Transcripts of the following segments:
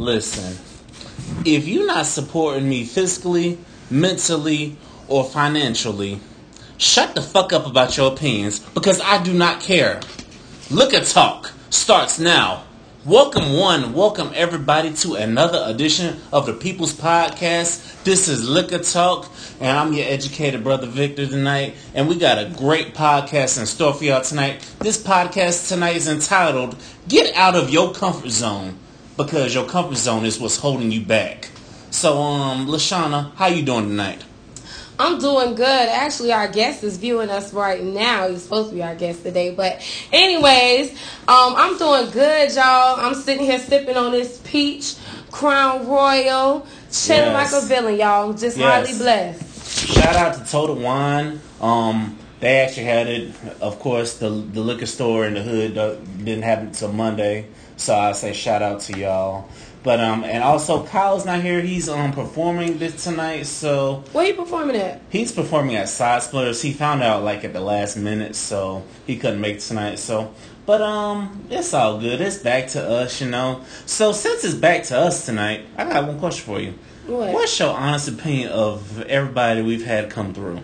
Listen, if you're not supporting me physically, mentally, or financially, shut the fuck up about your opinions because I do not care. Liquor Talk starts now. Welcome, one, welcome everybody to another edition of the People's Podcast. This is Liquor Talk, and I'm your educated brother Victor tonight. And we got a great podcast in store for y'all tonight. This podcast tonight is entitled Get Out of Your Comfort Zone because your comfort zone is what's holding you back. So, um, Lashana, how you doing tonight? I'm doing good. Actually, our guest is viewing us right now. He's supposed to be our guest today. But, anyways, um, I'm doing good, y'all. I'm sitting here sipping on this peach Crown Royal, chilling Yes. like a villain, y'all. Just Yes. highly blessed. Shout out to Total Wine. Um, they actually had it. Of course, the the liquor store in the hood uh, didn't have it until Monday, so I say shout out to y'all. But um, and also Kyle's not here. He's um performing this tonight, so Where you performing at? he's performing at Side Splitters. He found out like at the last minute, so he couldn't make tonight. So, but um, it's all good. It's back to us, you know. So since it's back to us tonight, I got one question for you. What? What's your honest opinion of everybody we've had come through?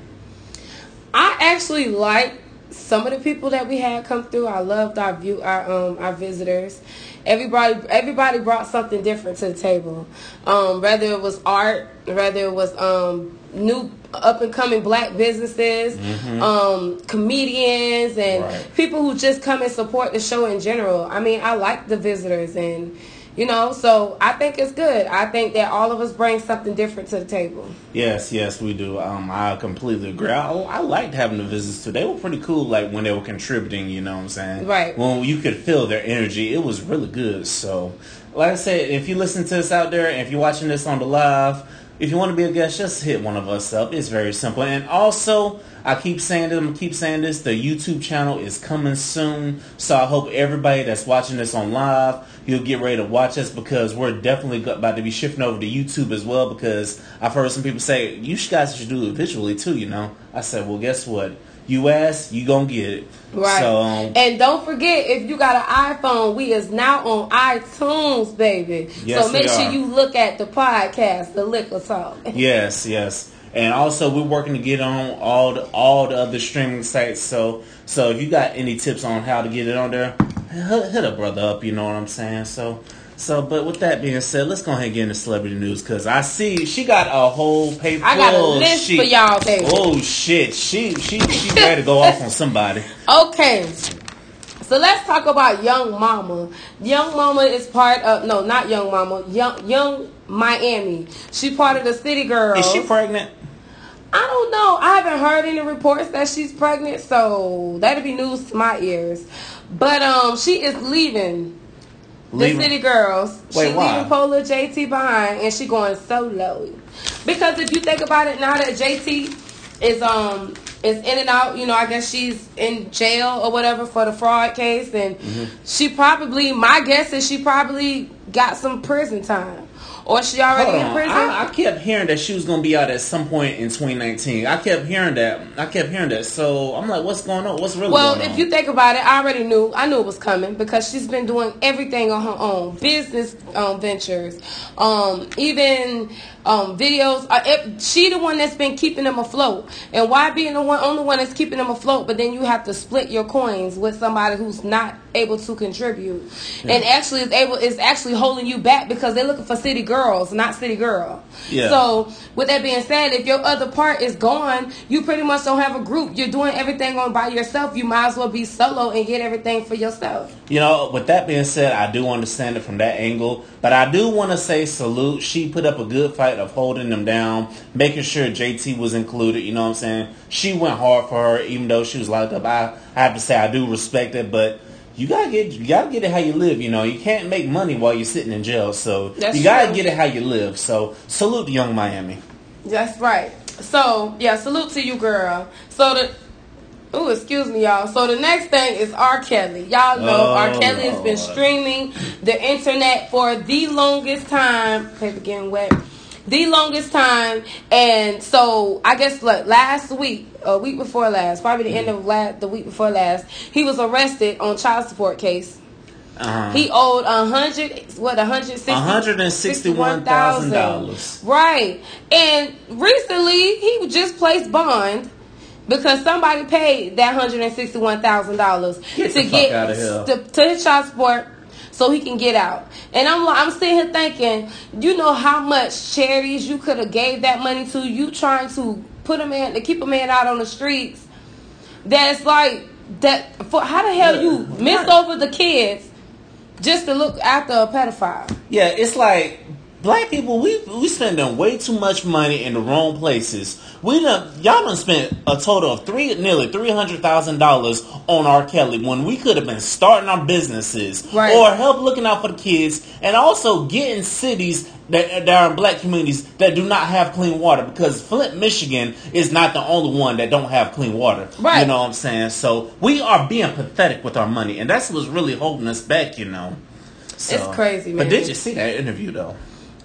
I actually like some of the people that we had come through. I loved our view, our um, our visitors. Everybody, everybody brought something different to the table. Um, whether it was art, whether it was um, new up and coming black businesses, um, comedians, and Right. people who just come and support the show in general. I mean, I like the visitors, and you know, so I think it's good. I think that all of us bring something different to the table. Yes, yes, we do. Um, I completely agree. I, I liked having the visitors too. They were pretty cool, like when they were contributing. You know what I'm saying? Right. When you could feel their energy, it was really good. So, like I said, if you listen to this out there, and if you're watching this on the live, if you want to be a guest, just hit one of us up. It's very simple. And also, I keep saying this, I'm keep saying this. The YouTube channel is coming soon, so I hope everybody that's watching this on live, you'll get ready to watch us because we're definitely about to be shifting over to YouTube as well. Because I've heard some people say you guys should do it visually too. You know, I said, well, guess what? You ask, you gonna get it. Right. So, um, and don't forget, if you got an iPhone, we is now on iTunes, baby. Yes, so make sure you look at the podcast, the Liquor Talk. Yes, yes. And also we're working to get on all the all the other streaming sites. So so if you got any tips on how to get it on there, hit, hit a brother up, you know what I'm saying? So so but with that being said, let's go ahead and get into celebrity news cuz I see she got a whole paper I got a list for y'all, baby. Oh shit. She she she ready to go off on somebody. Okay. So let's talk about Young Mama. Young Mama is part of no, not Young Mama. Young Yung Miami. She part of the City Girls. Is she pregnant? I don't know. I haven't heard any reports that she's pregnant, so that'll be news to my ears. But um, she is leaving the City Girls. Wait, she why? leaving Polar JT behind, and she going solo. Because if you think about it, now that JT is um is in and out, you know, I guess she's in jail or whatever for the fraud case, and Mm-hmm. she probably, my guess is she probably got some prison time, or she already Hold in on. prison. I, I kept hearing that she was gonna be out at some point in 2019. I kept hearing that. I kept hearing that. So I'm like, what's going on? What's really Well, going on? Well, if you think about it, I already knew. I knew it was coming because she's been doing everything on her own, business um, ventures, um, even um, videos. Uh, if, she the one that's been keeping them afloat. And why being the one, only one that's keeping them afloat? But then you have to split your coins with somebody who's not able to contribute, and actually is able is actually holding you back because they're looking for city girls, not city girl. Yeah. So with that being said, if your other part is gone, you pretty much don't have a group. You're doing everything on by yourself. You might as well be solo and get everything for yourself. You know, with that being said, I do understand it from that angle, but I do want to say salute. She put up a good fight of holding them down, making sure JT was included. You know what I'm saying? She went hard for her, even though she was locked up. I, I have to say I do respect it, but you gotta get you gotta get it how you live. You know, you can't make money while you're sitting in jail, so That's you gotta true. get it how you live. So salute to Yung Miami. That's right. So yeah, salute to you, girl. So the Oh, excuse me, y'all. So the next thing is R. Kelly. Y'all know Oh, R. Kelly has been streaming the internet for the longest time. Paper getting wet. The longest time, and so I guess like last week, a week before last, probably the end of last, the week before last, he was arrested on child support case. Uh-huh. He owed a hundred, what, a $161,000. $161,000. Right. And recently, he just placed bond because somebody paid that hundred and sixty-one thousand dollars to get to, to his child support so he can get out. And I'm I'm sitting here thinking, you know how much charities you could have gave that money to? You trying to put a man to keep a man out on the streets? That's like that. For how the hell you miss over the kids just to look after a pedophile? Yeah, it's like black people. We we spending way too much money in the wrong places. We done y'all done spent a total of three nearly three hundred thousand dollars on R. Kelly when we could have been starting our businesses Right. or help looking out for the kids and also getting cities that, uh, that are in black communities that do not have clean water because Flint, Michigan is not the only one that don't have clean water. Right. You know what I'm saying? So we are being pathetic with our money and that's what's really holding us back. You know. So, It's crazy, But did you see that interview though?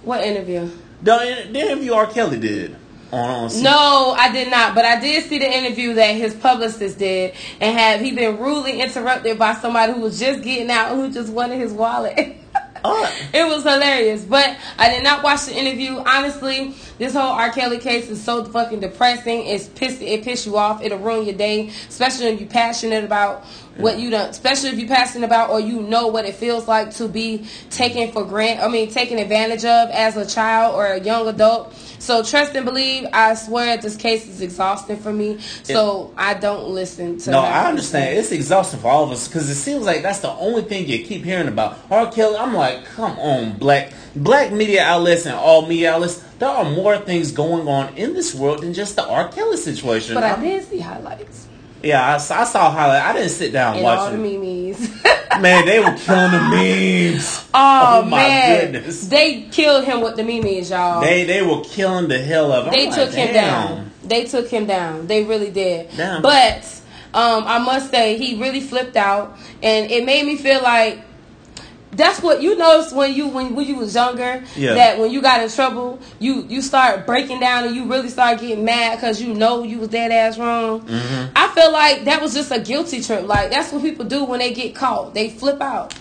What interview? The, the interview R. Kelly did on, on No, I did not. But I did see the interview that his publicist did, and have he been rudely interrupted by somebody who was just getting out, who just wanted his wallet. Oh. it was hilarious, but I did not watch the interview. Honestly, this whole R. Kelly case is so fucking depressing. It's piss. It piss you off. It'll ruin your day, especially if you're passionate about what you done. Especially if you're passing about or you know what it feels like to be taken for grant. I mean, taken advantage of as a child or a young adult. So trust and believe. I swear this case is exhausting for me. So I don't listen to. No. I understand. It's exhausting for all of us because it seems like that's the only thing you keep hearing about. R. Kelly, I'm like, come on, black black media outlets and all media outlets. There are more things going on in this world than just the R. Kelly situation. But I did see highlights Yeah, I, saw- I saw highlight. I didn't sit down and and all the memes. Man, they were killing the memes. Oh, Oh, my man, goodness. they killed him with the memes, y'all. They they were killing the hell of. it. I'm They like, took him damn. down. They took him down. They really did. Damn. But um, I must say, he really flipped out, and it made me feel like that's what you noticed when you when, when you was younger. Yeah. That when you got in trouble, you you start breaking down and you really start getting mad because you know you was dead ass wrong. Mm-hmm. I feel like that was just a guilty trip. Like that's what people do when they get caught. They flip out.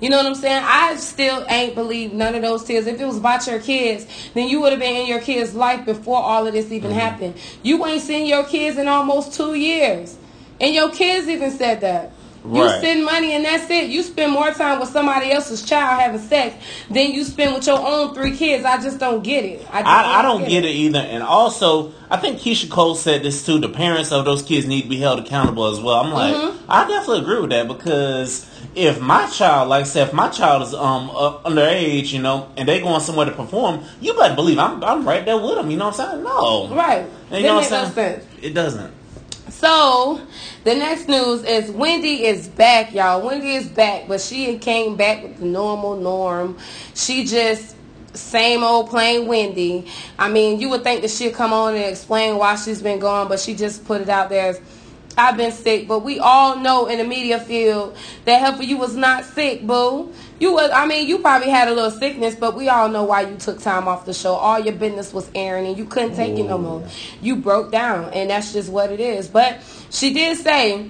You know what I'm saying? I still ain't believe none of those tears. If it was about your kids, then you would have been in your kids' life before all of this even happened. You ain't seen your kids in almost two years. And your kids even said that. You Right. spend money and that's it. You spend more time with somebody else's child having sex than you spend with your own three kids. I just don't get it. I, I, I don't get it either. And also, I think Keyshia Cole said this too. The parents of those kids need to be held accountable as well. I'm like, Mm-hmm. I definitely agree with that because if my child, like I said, if my child is um uh, underage, you know, and they going somewhere to perform, you better believe I'm I'm right there with them. You know what I'm saying? No, Right. And That you know make what I'm saying? sense. It doesn't. So, the next news is Wendy is back, y'all. Wendy is back, but she came back with the normal norm. She just same old plain Wendy. I mean, you would think that she'd come on and explain why she's been gone, but she just put it out there as I've been sick, but we all know in the media field that Heifer, you was not sick, boo. You was, I mean, you probably had a little sickness, but we all know why you took time off the show. All your business was airing, and you couldn't take it no more. You broke down, and that's just what it is. But she did say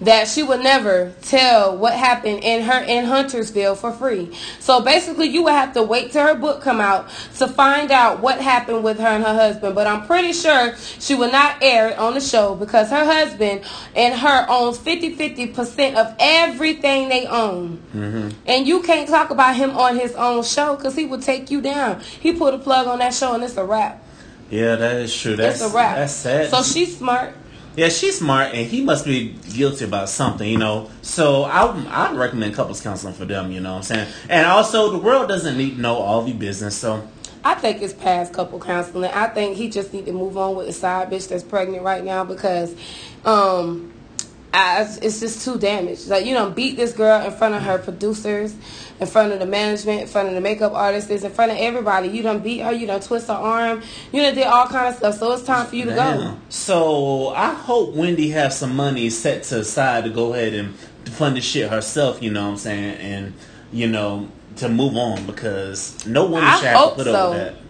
that she would never tell what happened in her in Huntersville for free. So basically you would have to wait till her book come out to find out what happened with her and her husband. But I'm pretty sure she will not air it on the show because her husband and her owns 50-50% of everything they own. Mm-hmm. And you can't talk about him on his own show because he would take you down. He put a plug on that show and it's a wrap. Yeah, that is true. That's It's a wrap. That's sad. So she's smart. Yeah, she's smart, and he must be guilty about something, you know. So I I'd recommend couples counseling for them, you know what I'm saying. And also, the world doesn't need to know all the business, so I think it's past couple counseling. I think he just need to move on with the side bitch that's pregnant right now because um I, it's just too damaged. Like you don't beat this girl in front of her producers, in front of the management, in front of the makeup artists, in front of everybody. You don't beat her. You done twist her arm. You done did all kind of stuff. So it's time for you to go. So I hope Wendy has some money set to aside to go ahead and fund this shit herself. You know what I'm saying, and you know to move on because no woman I should have to put so. up with that.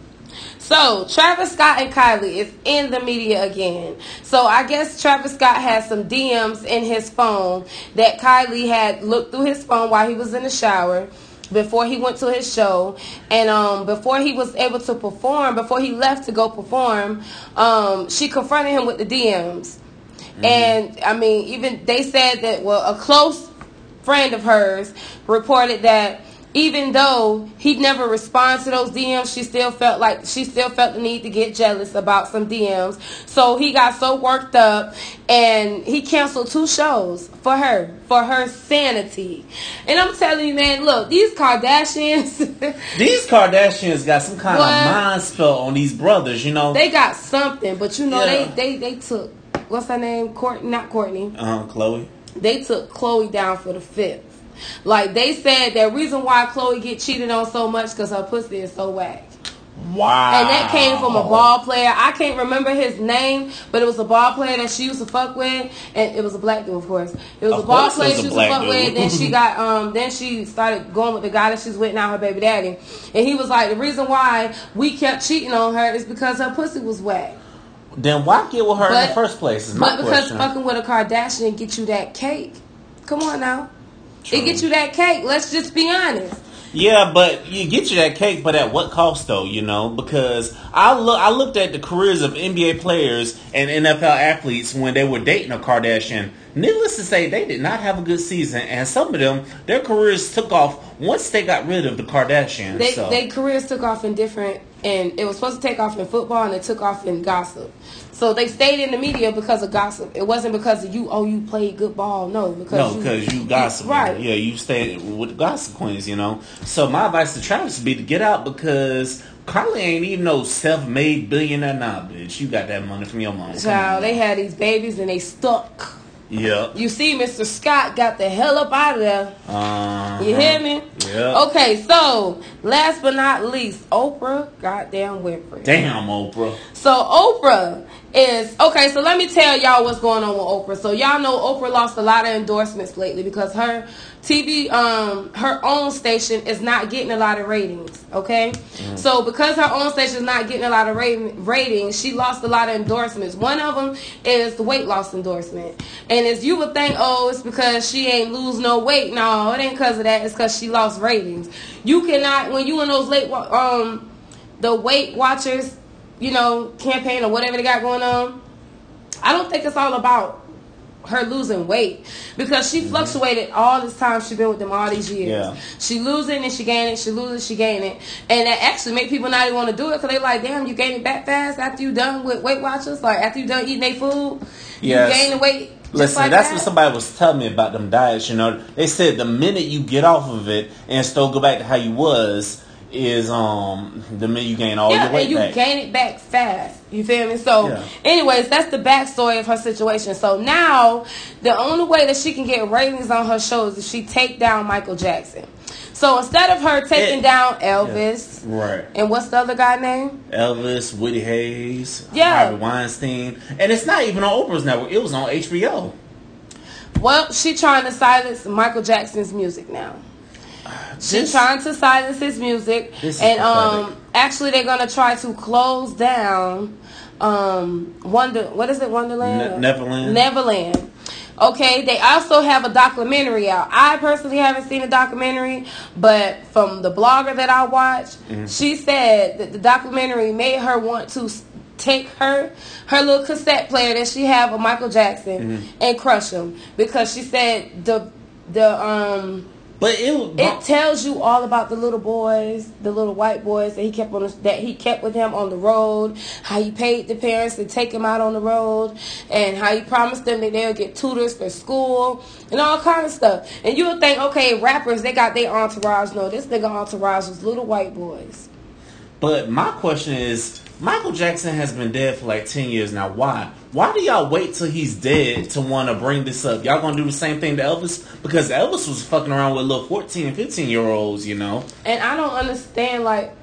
So Travis Scott and Kylie is in the media again. So I guess Travis Scott has some DMs in his phone that Kylie had looked through his phone while he was in the shower before he went to his show and um, before he was able to perform before he left to go perform um, she confronted him with the dms mm-hmm. and i mean even they said that well a close friend of hers reported that even though he'd never responded to those DMs, she still felt like she still felt the need to get jealous about some DMs. So he got so worked up and he canceled two shows for her, for her sanity. And I'm telling you, man, look, these Kardashians These Kardashians got some kind what? of mind spell on these brothers, you know. They got something, but you know, yeah. they, they they took what's her name? Courtney not Courtney. Uh huh, Khloé. They took Khloé down for the fifth. Like they said, the reason why Khloé get cheated on so much because her pussy is so whack. Wow. And that came from a ball player. I can't remember his name, but it was a ball player that she used to fuck with, and it was a black dude, of course. It was of a ball player she used to fuck dude. with. Then she got, um, then she started going with the guy that she's with now, her baby daddy, and he was like, the reason why we kept cheating on her is because her pussy was whack. Then why get with her but, in the first place? Is my but because fucking with a Kardashian get you that cake. Come on now. It gets you that cake. Let's just be honest. Yeah, but you get you that cake, but at what cost though? You know, because I look, I looked at the careers of NBA players and NFL athletes when they were dating a Kardashian. Needless to say, they did not have a good season, and some of them, their careers took off once they got rid of the Kardashians. They, so. Their careers took off in different, and it was supposed to take off in football, and it took off in gossip. So they stayed in the media because of gossip. It wasn't because of you. Oh, you played good ball. No, because no, because you, you gossip. Right? Yeah, you stayed with the gossip queens. You know. So my advice to Travis would be to get out because Carly ain't even no self-made billionaire now, bitch. You got that money from your mom. Child, they had these babies and they stuck. Yeah. You see, Mr. Scott got the hell up out of there. Uh-huh. You hear me? Yeah. Okay, so last but not least, Oprah goddamn Winfrey. Damn, Oprah. So Oprah is okay. So let me tell y'all what's going on with Oprah. So y'all know Oprah lost a lot of endorsements lately because her TV, um, her own station is not getting a lot of ratings. Okay, mm-hmm. so because her own station is not getting a lot of ratings, she lost a lot of endorsements. One of them is the weight loss endorsement, and as you would think, oh, it's because she ain't lose no weight. No, it ain't because of that. It's because she lost ratings. You cannot when you in those late um the Weight Watchers you know, campaign or whatever they got going on, I don't think it's all about her losing weight because she mm-hmm. fluctuated all this time she been with them all these years. Yeah. She losing and she gaining, she losing, she gaining, and that actually make people not even want to do it because they like, damn, you gaining back fast after you done with Weight Watchers, like after you done eating their food, yes. you gaining weight. Listen, like that's that? what somebody was telling me about them diets. You know, they said the minute you get off of it and still go back to how you was, is um the minute you gain all yeah, your weight and you back. gain it back fast. You feel me? So, yeah. anyways, that's the backstory of her situation. So now, the only way that she can get ratings on her shows is if she take down Michael Jackson. So instead of her taking it, down Elvis, yeah, right, and what's the other guy name? Elvis, Woody Hayes, yeah, Harvey Weinstein, and it's not even on Oprah's network. It was on HBO. Well, she trying to silence Michael Jackson's music now. She's trying to silence his music, and um, actually, they're gonna try to close down um, Wonder. What is it? Wonderland. Ne- Neverland. Neverland. Okay, they also have a documentary out. I personally haven't seen a documentary, but from the blogger that I watched, mm-hmm. she said that the documentary made her want to take her her little cassette player that she have of Michael Jackson mm-hmm. and crush him because she said the the um but it it tells you all about the little boys, the little white boys that he kept on that he kept with him on the road. How he paid the parents to take him out on the road, and how he promised them that they'll get tutors for school and all kind of stuff. And you would think, okay, rappers they got their entourage. No, this nigga entourage was little white boys. But my question is, Michael Jackson has been dead for like 10 years now. Why? Why do y'all wait till he's dead to want to bring this up? Y'all gonna do the same thing to Elvis? Because Elvis was fucking around with little 14 and 15 year olds, you know? And I don't understand, like,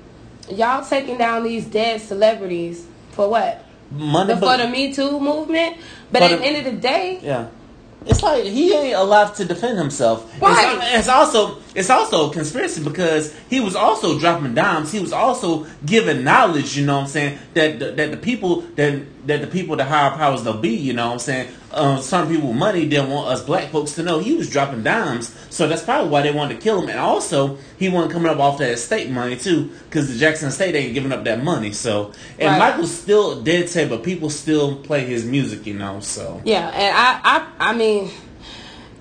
y'all taking down these dead celebrities for what? Money, for the Me Too movement? But at the end of the day, yeah. It's like he ain't allowed to defend himself. Right. It's, it's also it's also a conspiracy because he was also dropping dimes. He was also giving knowledge. You know what I'm saying that that the people that that the people the higher powers they'll be. You know what I'm saying um, some people with money didn't want us black folks to know he was dropping dimes. So that's probably why they wanted to kill him. And also he wasn't coming up off that estate money too because the Jackson estate ain't giving up that money. So and Right. Michael's still dead tape, but people still play his music. You know so. Yeah, and I, I, I mean,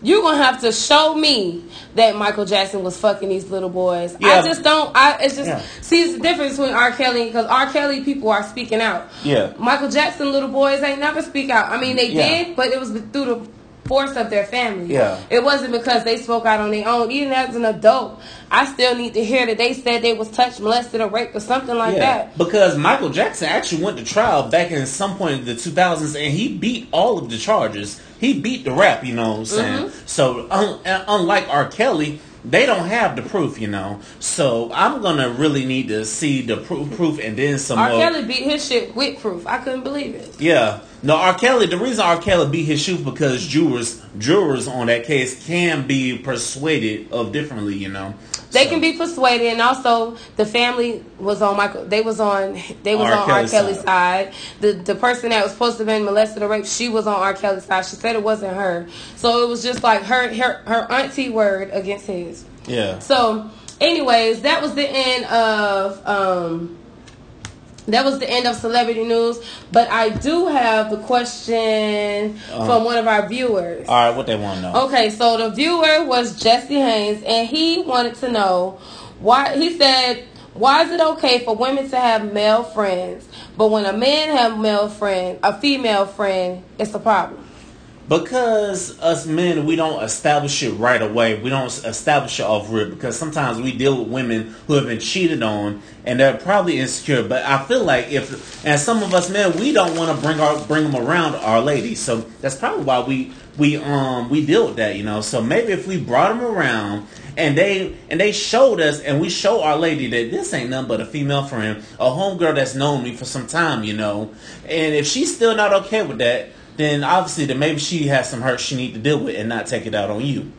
you're gonna have to show me that Michael Jackson was fucking these little boys. Yeah. I just don't. I it's just Yeah. see it's the difference between R. Kelly because R. Kelly people are speaking out. Yeah. Michael Jackson little boys ain't never speak out. I mean they Yeah. did, but it was through the force of their family. Yeah. It wasn't because they spoke out on their own. Even as an adult, I still need to hear that they said they was touched, molested, or raped, or something like that. Because Michael Jackson actually went to trial back in some point in the 2000s and he beat all of the charges. He beat the rap, you know what I'm saying? Mm-hmm. So, un- unlike R. Kelly, they don't have the proof, you know. So, I'm to really need to see the proof, proof and then some R. more. Kelly beat his shit with proof. I couldn't believe it. Yeah. No, R. Kelly, the reason R. Kelly beat his shoe because jurors jurors on that case can be persuaded of differently, you know. They So- can be persuaded, and also the family was on Michael. They was on. They was R. on R. Kelly's Kelly's side. side. The the person that was supposed to have been molested or raped, she was on R. Kelly's side. She said it wasn't her, so it was just like her her her auntie word against his. Yeah. So, anyways, that was the end of um. That was the end of celebrity news, but I do have the question Uh-huh. from one of our viewers. All right, what they want to know. Okay, so the viewer was Jesse Haynes, and he wanted to know why. He said, "Why is it okay for women to have male friends, but when a man have male friend, a female friend, it's a problem?" Because us men, we don't establish it right away. We don't establish it off rip because sometimes we deal with women who have been cheated on and they're probably insecure. But I feel like if, and some of us men, we don't want to bring our bring them around our ladies. So that's probably why we we um we deal with that, you know. So maybe if we brought them around and they and they showed us and we show our lady that this ain't nothing but a female friend, a homegirl that's known me for some time, you know. And if she's still not okay with that then obviously then maybe she has some hurt she need to deal with and not take it out on you.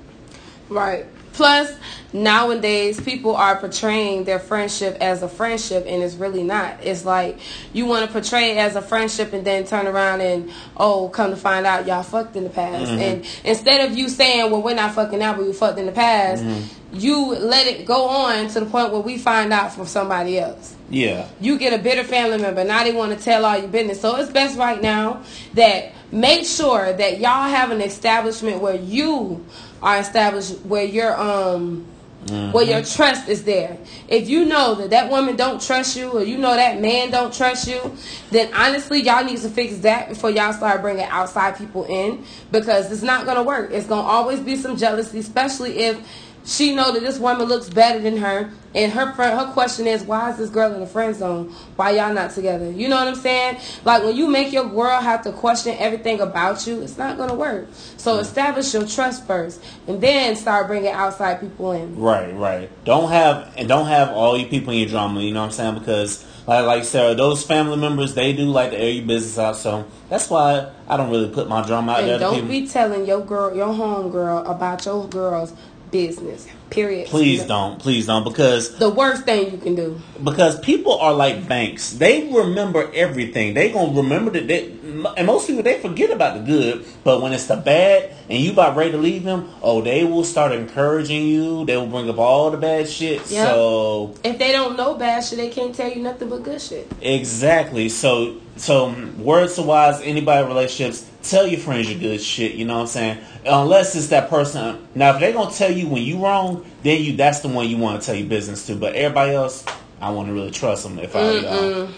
Right. Plus, nowadays people are portraying their friendship as a friendship, and it's really not. It's like you want to portray it as a friendship, and then turn around and oh, come to find out y'all fucked in the past. Mm-hmm. And instead of you saying, "Well, we're not fucking out, but we fucked in the past," mm-hmm. you let it go on to the point where we find out from somebody else Yeah. you get a bitter family member. Now they want to tell all your business. So it's best right now that make sure that y'all have an establishment where you are established, where your um. Where your trust is there. If you know that that woman don't trust you, or you know that man don't trust you, then honestly, y'all need to fix that before y'all start bringing outside people in because it's not gonna work. It's gonna always be some jealousy, especially if she know that this woman looks better than her. And her friend, her question is why is this girl in the friend zone? Why y'all not together? You know what i'm saying? Like when you make your girl have to question everything about you it's not gonna work. So mm. establish your trust first and then start bringing outside people in. Right, right. Don't have and don't have all you people in your drama, you know what I'm saying? Because like like Sarah, those family members they do like to air your business out, so that's why I don't really put my drama out there and to don't be telling your girl your home girl about your girl's いいですね period Please don't, please don't, because the worst thing you can do because people are like banks. They remember everything. They gonna remember that. They, and most people they forget about the good, but when it's the bad and you about ready to leave them, oh, they will start encouraging you. They will bring up all the bad shit. Yep. So if they don't know bad shit they can't tell you nothing but good shit exactly. So so words to wise, anybody in relationships, tell your friends your good shit. You know what I'm saying? Unless it's that person. Now, if they gonna tell you when you wrong, then you that's the one you want to tell your business to. But everybody else, I want to really trust them if I uh, y'all.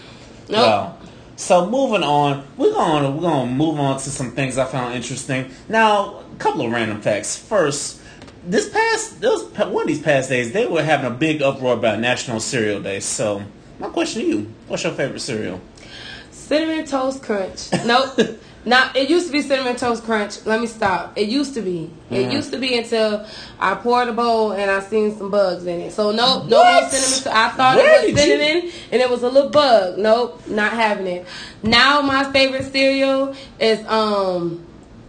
nope so moving on, we're gonna we're gonna move on to some things I found interesting. Now, a couple of random facts. First, this past those one of these past days, they were having a big uproar about National Cereal Day. So, my question to you: What's your favorite cereal? Cinnamon Toast Crunch. Nope. Now it used to be cinnamon toast crunch. Let me stop. It used to be. It used to be until I poured a bowl and I seen some bugs in it. So nope, no more cinnamon. To- I thought Where it was you- cinnamon and it was a little bug. Nope, not having it. Now my favorite cereal is um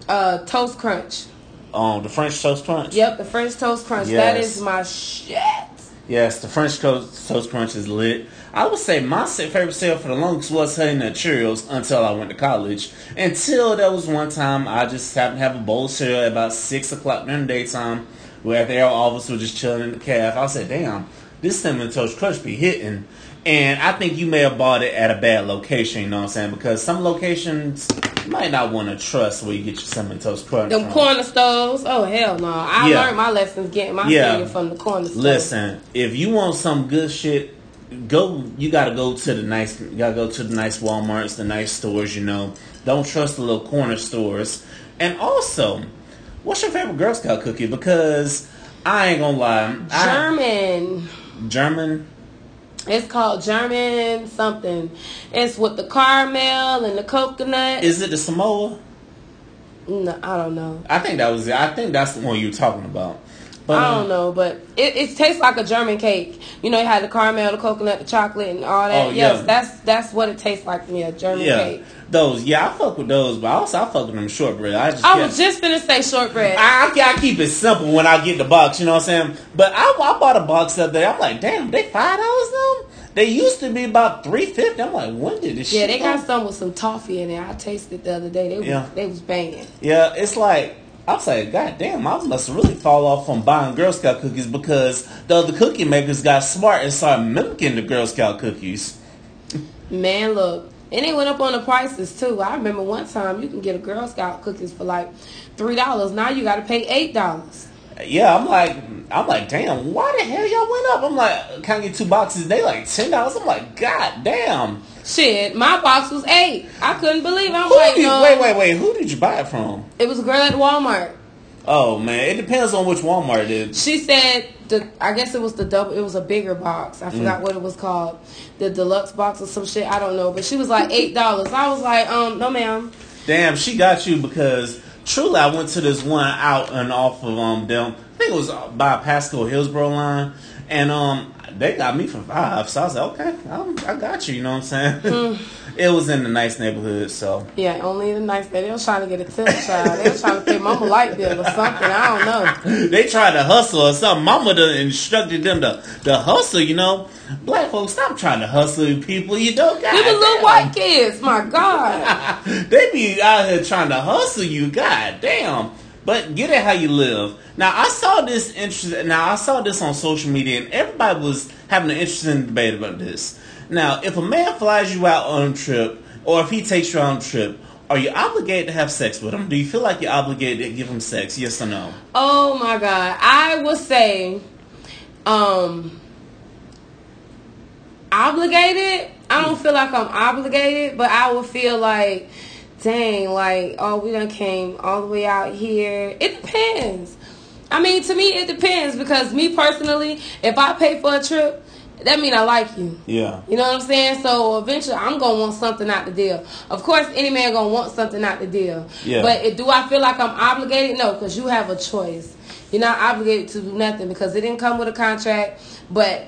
Uh, toast crunch. Um, the French toast crunch. Yep, the French toast crunch. That Yes. is my shit. Yes, the French toast, toast crunch is lit. I would say my favorite cereal for the longest was Honey Nut Cheerios until I went to college. Until there was one time I just happened to have a bowl of cereal at about six o'clock during the daytime, where there all of us were just chilling in the caf. I said, "Damn, this cinnamon toast crunch be hitting." And I think you may have bought it at a bad location. You know what I'm saying? Because some locations you might not want to trust where you get your cinnamon toast crunch. Them from. corner stores. Oh hell no! I Yeah. learned my lessons getting my Yeah. cereal from the corner store. Listen, if you want some good shit, go. You gotta go to the nice. You gotta go to the nice WalMarts, the nice stores. You know, don't trust the little corner stores. And also, what's your favorite Girl Scout cookie? Because I ain't gonna lie, I- German. German. It's called German something. It's with the caramel and the coconut. Is it the Samoa? no, I don't know. I think that was it. I think that's the one you were talking about. But I um, don't know, but it, it tastes like a German cake. You know, you had the caramel, the coconut, the chocolate, and all that. Oh, yeah. Yes, that's that's what it tastes like to me, a German Yeah, cake. those. Yeah, I fuck with those, but I also I fuck with them shortbread. I just I was just gonna say shortbread. I, I, I keep it simple when I get the box, you know what I'm saying? But I, I bought a box up there. I'm like, damn, they five dollars now? They used to be about three fifty. I'm like, when did this yeah, they got come? some with some toffee in it. I tasted it the other day. They was, Yeah. they was banging. Yeah, it's like I was like, God damn, I must really fall off from buying Girl Scout cookies because the other cookie makers got smart and started mimicking the Girl Scout cookies. Man, look, and they went up on the prices too. I remember one time you can get a Girl Scout cookies for like three dollars. Now you got to pay eight dollars. Yeah, I'm like, I'm like, damn, why the hell y'all went up? I'm like, can I get two boxes? They like ten dollars. I'm like, God damn. Shit, my box was eight. I couldn't believe. it. I'm Who like, did, no, wait, wait, wait. Who did you buy it from? It was a girl at Walmart. Oh man, it depends on which Walmart it is. She said the I guess it was the double it was a bigger box. I Mm. forgot what it was called. The deluxe box or some shit. I don't know. But she was like eight dollars. I was like, um, no ma'am. Damn, she got you because truly, I went to this one out and off of um them. I think it was by Pasco Hillsborough line, and um they got me for five. So I was like, okay, I'm, I got you. You know what I'm saying? Mm. it was in a nice neighborhood, so Yeah, only the nice. They was trying to get a tip child. They was trying to pay mama light bill or something. I don't know. they tried to hustle or something. Mama done instructed them to, to hustle. You know, black folks, stop trying to hustle people. You don't got They were little white kids. My God. they be out here trying to hustle you. God damn. But get it how you live. Now I saw this interest. Now I saw this on social media, and everybody was having an interesting debate about this. Now, if a man flies you out on a trip, or if he takes you on a trip, are you obligated to have sex with him? Do you feel like you're obligated to give him sex? Yes or no? Oh my God. I would say, um, obligated. I don't feel like I'm obligated, but I would feel like, dang, like, oh, we done came all the way out here. It depends. I mean, to me, it depends because me personally, if I pay for a trip, that mean I like you. Yeah. You know what I'm saying? So eventually, I'm gonna want something out the deal. Of course, any man gonna want something out the deal. Yeah. But it, do I feel like I'm obligated? No, because you have a choice. You're not obligated to do nothing because it didn't come with a contract. But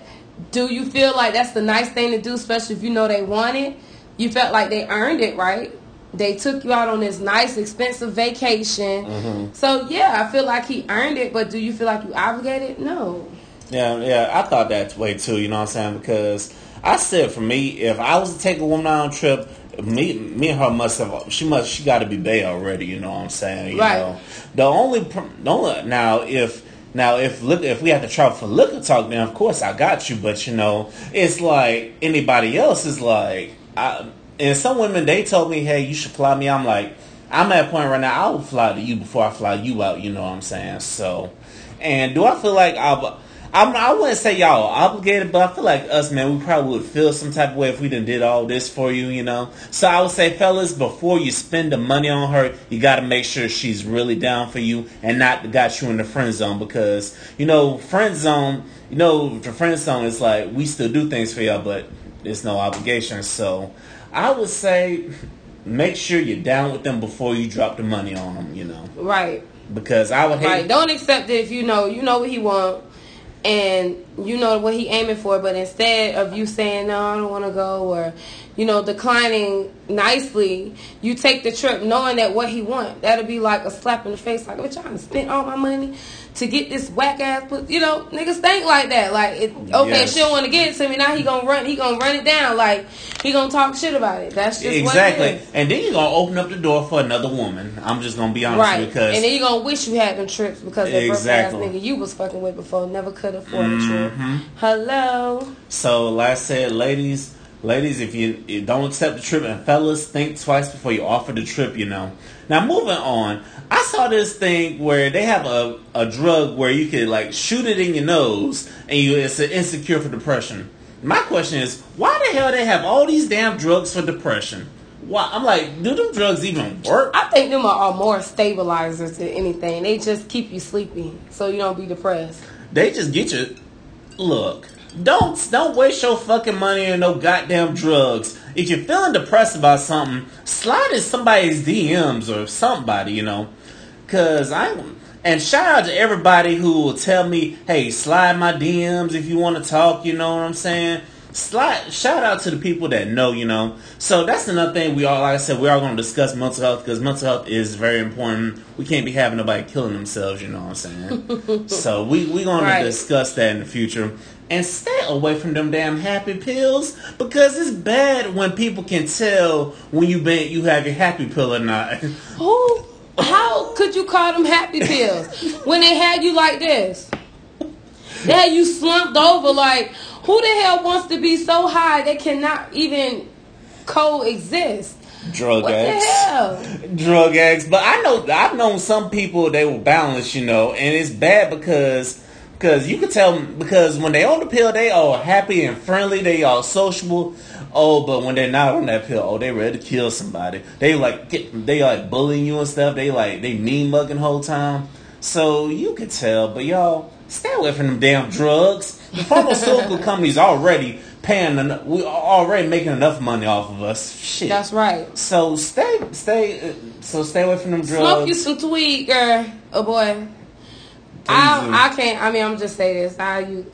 do you feel like that's the nice thing to do, especially if you know they want it? You felt like they earned it, right? They took you out on this nice, expensive vacation. Mm-hmm. So yeah, I feel like he earned it. But do you feel like you obligated? No. Yeah, yeah, I thought that way too. You know what I'm saying? Because I said for me, if I was to take a woman on a trip, me, me and her must have. She must. She got to be bay already. You know what I'm saying? You Right. Know? The only, the only now if. Now, if look, if we have to travel for look liquor talk, then of course I got you. But you know, it's like anybody else is like, I, and some women they told me, hey, you should fly me. I'm like, I'm at a point right now. I will fly to you before I fly you out. You know what I'm saying? So, and do I feel like I'll? I'm, I wouldn't say y'all obligated, but I feel like us, man, we probably would feel some type of way if we done did all this for you, you know. So I would say, fellas, before you spend the money on her, you got to make sure she's really down for you and not got you in the friend zone because you know, friend zone, you know, the friend zone is like we still do things for y'all, but there's no obligation. So I would say, make sure you're down with them before you drop the money on them, you know, Right. because I would hate. Right. Don't accept it if you know you know what he want. and you know what he aiming for, but instead of you saying no, I don't want to go, or you know declining nicely, you take the trip knowing that what he want. That'll be like a slap in the face, like, "What y'all spent all my money to get this whack ass?" You know, niggas think like that. Like, it, okay, Yes. she don't want to get it to me. Now he gonna run. He gonna run it down. Like he gonna talk shit about it. That's just exactly. What it is. And then you're gonna open up the door for another woman. I'm just gonna be honest Right, because and then you gonna wish you had them trips because that Exactly. ass nigga you was fucking with before never could afford a trip. Mhm. Hello. So, like I said, ladies, ladies, if you, you don't accept the trip, and fellas, think twice before you offer the trip. You know. Now, moving on, I saw this thing where they have a, a drug where you could like shoot it in your nose, and you it's an insecure for depression. My question is, why the hell they have all these damn drugs for depression? Why? I'm like, do them drugs even work? I think them are, are more stabilizers than anything. They just keep you sleepy so you don't be depressed. They just get you. Look, don't don't waste your fucking money on no goddamn drugs. If you're feeling depressed about something, slide in somebody's DMs or somebody, you know. Cause I'm and shout out to everybody who will tell me, hey, slide my DMs if you want to talk. You know what I'm saying? Slide. Shout out to the people that know, you know. So that's another thing we all, like I said, we are going to discuss mental health because mental health is very important. We can't be having nobody killing themselves. You know what I'm saying? so we we Right. to discuss that in the future. And stay away from them damn happy pills because it's bad when people can tell when you been you have your happy pill or not. Who? How could you call them happy pills when they had you like this? They had you slumped over. Like who the hell wants to be so high they cannot even coexist? Drug What addicts. drug addicts. But I know I've known some people they were balanced, you know, and it's bad because because you can tell because when they on the pill they all happy and friendly, they all sociable. Oh, but when they're not on that pill, oh, they ready to kill somebody. They like get, they like bullying you and stuff. They like they mean mugging the whole time. So you can tell, but y'all stay away from them damn drugs. The pharmaceutical companies already paying, enough, we already making enough money off of us. Shit. That's right. So stay, stay, uh, so stay away from them drugs. Smoke you some tweed, girl. Oh boy. I, I can't. I mean, I'm just say this. I use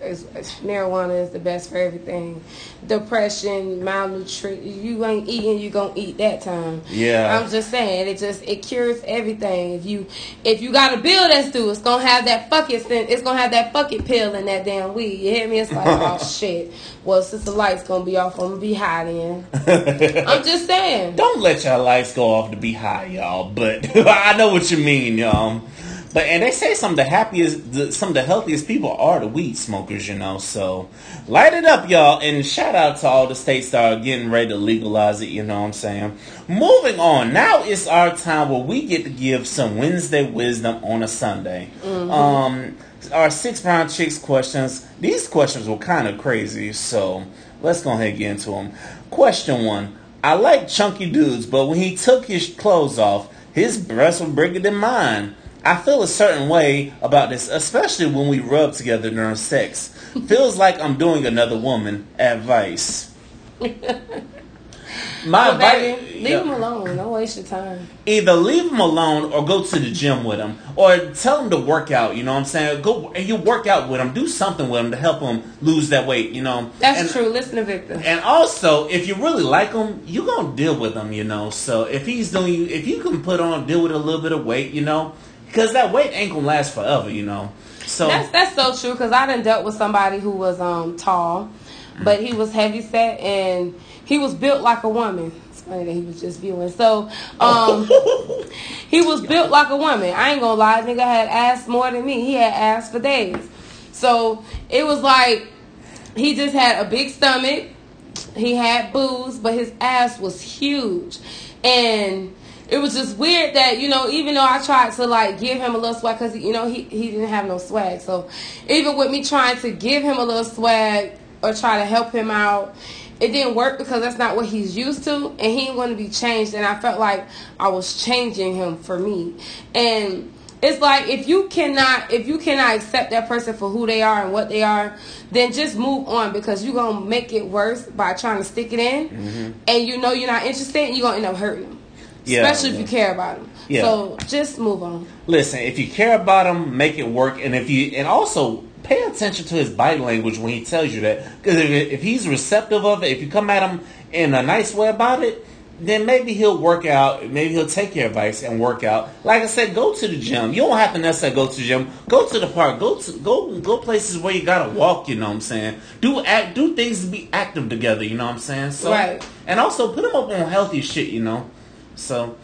marijuana is the best for everything. Depression, malnutrition. You ain't eating, you gonna eat that time. Yeah. I'm just saying it just it cures everything. If you if you got a bill that's due, it's gonna have that fucking it's gonna have that fucking pill in that damn weed. You hear me? It's like oh shit. Well, since the lights gonna be off, I'm gonna be high then. I'm just saying. Don't let your lights go off to be high, y'all. But I know what you mean, y'all. But and they say some of the happiest, the, some of the healthiest people are the weed smokers, you know. So light it up, y'all, and shout out to all the states that are getting ready to legalize it. You know what I'm saying? Moving on, now it's our time where we get to give some Wednesday wisdom on a Sunday. Um, our Six Brown Chicks questions. These questions were kind of crazy, so let's go ahead and get into them. Question one. I like chunky dudes, but when he took his clothes off, his breasts were bigger than mine. I feel a certain way about this, especially when we rub together during sex. Feels like I'm doing another woman. Advice. My Well, advice. baby, leave him alone. Don't waste your time. Either leave him alone or go to the gym with him, or tell him to work out. You know what I'm saying? Go and you work out with him. Do something with him to help him lose that weight. You know. That's And- true. Listen to Victor. And also, if you really like him, you are gonna deal with him, you know. So if he's doing if you can put on deal with a little bit of weight, you know, because that weight ain't gonna last forever, you know. So That's that's so true because I done dealt with somebody who was um tall, but he was heavy set and he was built like a woman. It's funny that he was just viewing. So um he was built like a woman. I ain't gonna lie, nigga had ass more than me. He had ass for days. So it was like he just had a big stomach. He had boobs, but his ass was huge. And it was just weird that, you know, even though I tried to like give him a little swag, because, you know, he, he didn't have no swag. So even with me trying to give him a little swag or try to help him out, it didn't work because that's not what he's used to and he ain't going to be changed. And I felt like I was changing him for me. And it's like if you cannot if you cannot accept that person for who they are and what they are then just move on because you're gonna make it worse by trying to stick it in mm-hmm. and you know you're not interested and you're gonna end up hurting them Yeah, especially if you care about them Yeah. so just move on listen, if you care about him, make it work, and if you and also pay attention to his body language when he tells you that. Because if, if he's receptive of it, if you come at him in a nice way about it, then maybe he'll work out. Maybe he'll take your advice and work out. Like I said, go to the gym. You don't have to necessarily go to the gym. Go to the park. Go to go go places where you gotta walk. You know what I'm saying? Do act do things to be active together. You know what I'm saying? So Right. and also put him up on healthy shit. You know, so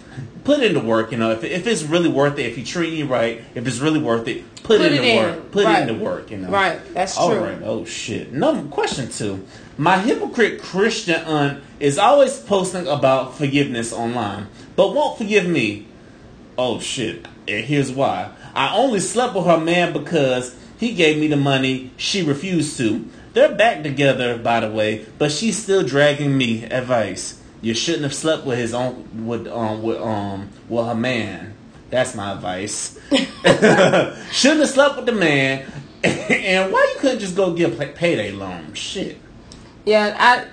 put into work. You know, if if it's really worth it, if you treat you right, if it's really worth it, put, Put it it into in. work. Put Right. it into work. You know, Right, that's All true. right. Oh shit. Number question two. My hypocrite Christian aunt is always posting about forgiveness online, but won't forgive me. Oh shit. And here's why. I only slept with her man because he gave me the money. She refused to. They're back together, by the way, but she's still dragging me advice. You shouldn't have slept with his own with um with um with her man. That's my advice. shouldn't have slept with the man. and why you couldn't just go get a payday loan? Shit. Yeah, I.